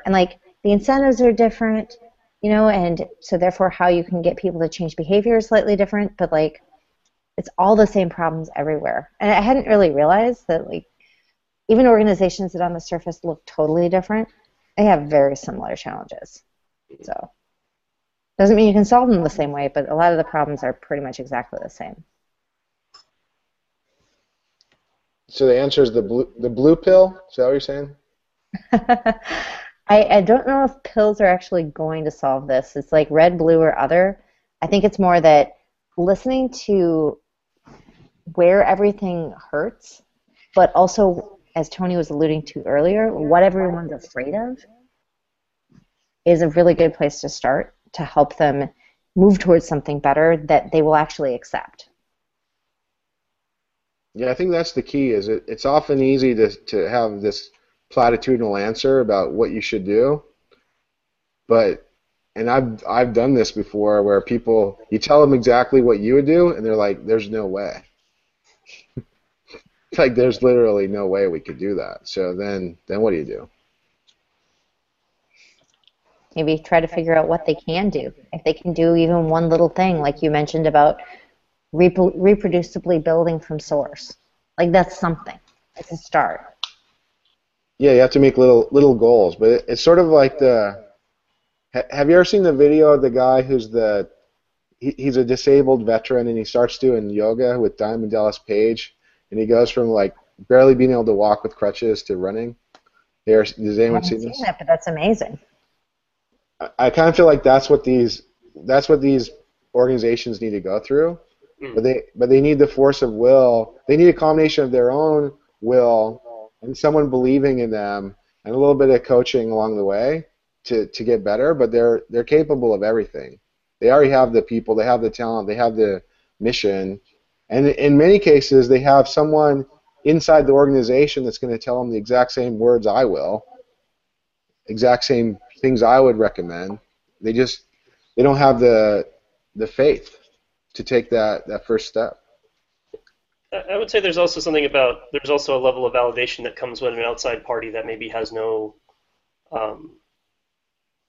and like the incentives are different. you know, and so therefore how you can get people to change behavior is slightly different, but like it's all the same problems everywhere. And I hadn't really realized that like even organizations that on the surface look totally different, they have very similar challenges. So doesn't mean you can solve them the same way, but a lot of the problems are pretty much exactly the same. So the answer is the blue the blue pill. Is that what you're saying? [LAUGHS] I, I don't know if pills are actually going to solve this. It's like red, blue, or other. I think it's more that listening to where everything hurts, but also, as Tony was alluding to earlier, what everyone's afraid of is a really good place to start to help them move towards something better that they will actually accept. Yeah, I think that's the key. Is it, it's often easy to to have this platitudinal answer about what you should do, but and I've I've done this before where people you tell them exactly what you would do and they're like, "There's no way." [LAUGHS] like there's literally no way we could do that. So then then what do you do? Maybe try to figure out what they can do. If they can do even one little thing, like you mentioned about repro- reproducibly building from source. Like that's something. It's a start. Yeah, you have to make little little goals, but it, it's sort of like the. ha- Have you ever seen the video of the guy who's the? He, he's a disabled veteran and he starts doing yoga with Diamond Dallas Page, and he goes from like barely being able to walk with crutches to running. There, has anyone haven't seen seen this? that, but that's amazing. I, kind of feel like that's what these that's what these organizations need to go through. Mm. But they but they need the force of will. They need a combination of their own will and someone believing in them and a little bit of coaching along the way to, to get better. But they're they're capable of everything. They already have the people. They have the talent. They have the mission. And in many cases, they have someone inside the organization that's going to tell them the exact same words I will, exact same things I would recommend. They just they don't have the the faith to take that that first step. I would say there's also something about there's also a level of validation that comes when an outside party that maybe has no, um,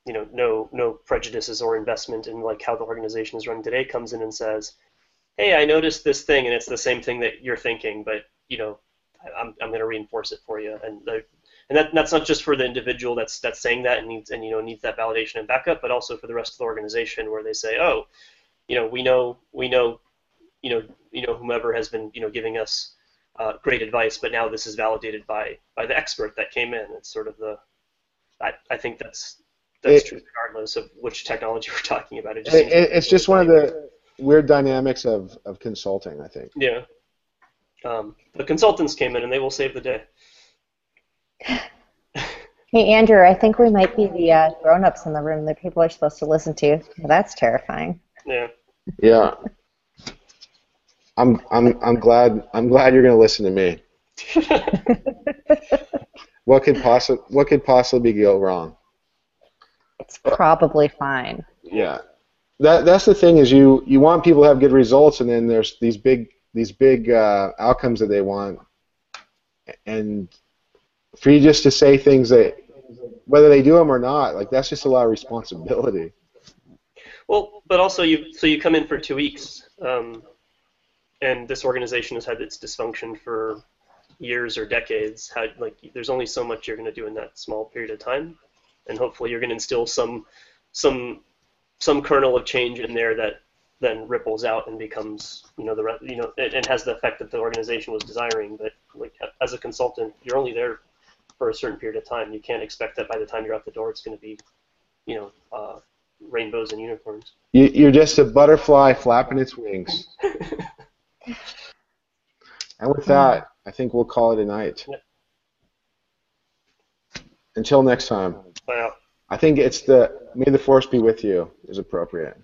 you know, no no prejudices or investment in like how the organization is run today comes in and says, "Hey, I noticed this thing, and it's the same thing that you're thinking, but you know, I'm I'm going to reinforce it for you." And and that, that's not just for the individual that's that's saying that and needs and you know needs that validation and backup, but also for the rest of the organization where they say, "Oh, you know, we know we know you know, you know, whomever has been, you know, giving us uh, great advice, but now this is validated by by the expert that came in. It's sort of the, I, I think that's that's It- true regardless of which technology [LAUGHS] we're talking about. It just It, it- it's just one of the weird dynamics of, of consulting, I think. yeah. Um, the consultants came in and they will save the day. Hey, Andrew, I think we might be the uh, grown-ups in the room that people are supposed to listen to. Well, that's terrifying. Yeah. Yeah. I'm I'm I'm glad I'm glad you're going to listen to me. [LAUGHS] What could possibly what could possibly go wrong? It's probably fine. Yeah, that that's the thing is you you want people to have good results, and then there's these big these big uh, outcomes that they want, and for you just to say things that whether they do them or not, like that's just a lot of responsibility. Well, but also you so you come in for two weeks, um, and this organization has had its dysfunction for years or decades. How like there's only so much you're going to do in that small period of time, and hopefully you're going to instill some some some kernel of change in there that then ripples out and becomes you know the you know and has the effect that the organization was desiring. But like as a consultant, you're only there for a certain period of time. You can't expect that by the time you're out the door, it's going to be you know. Uh, rainbows and unicorns. You, you're just a butterfly flapping its wings. [LAUGHS] And with that, I think we'll call it a night. Yep. Until next time. Wow. I think it's the may the force be with you is appropriate.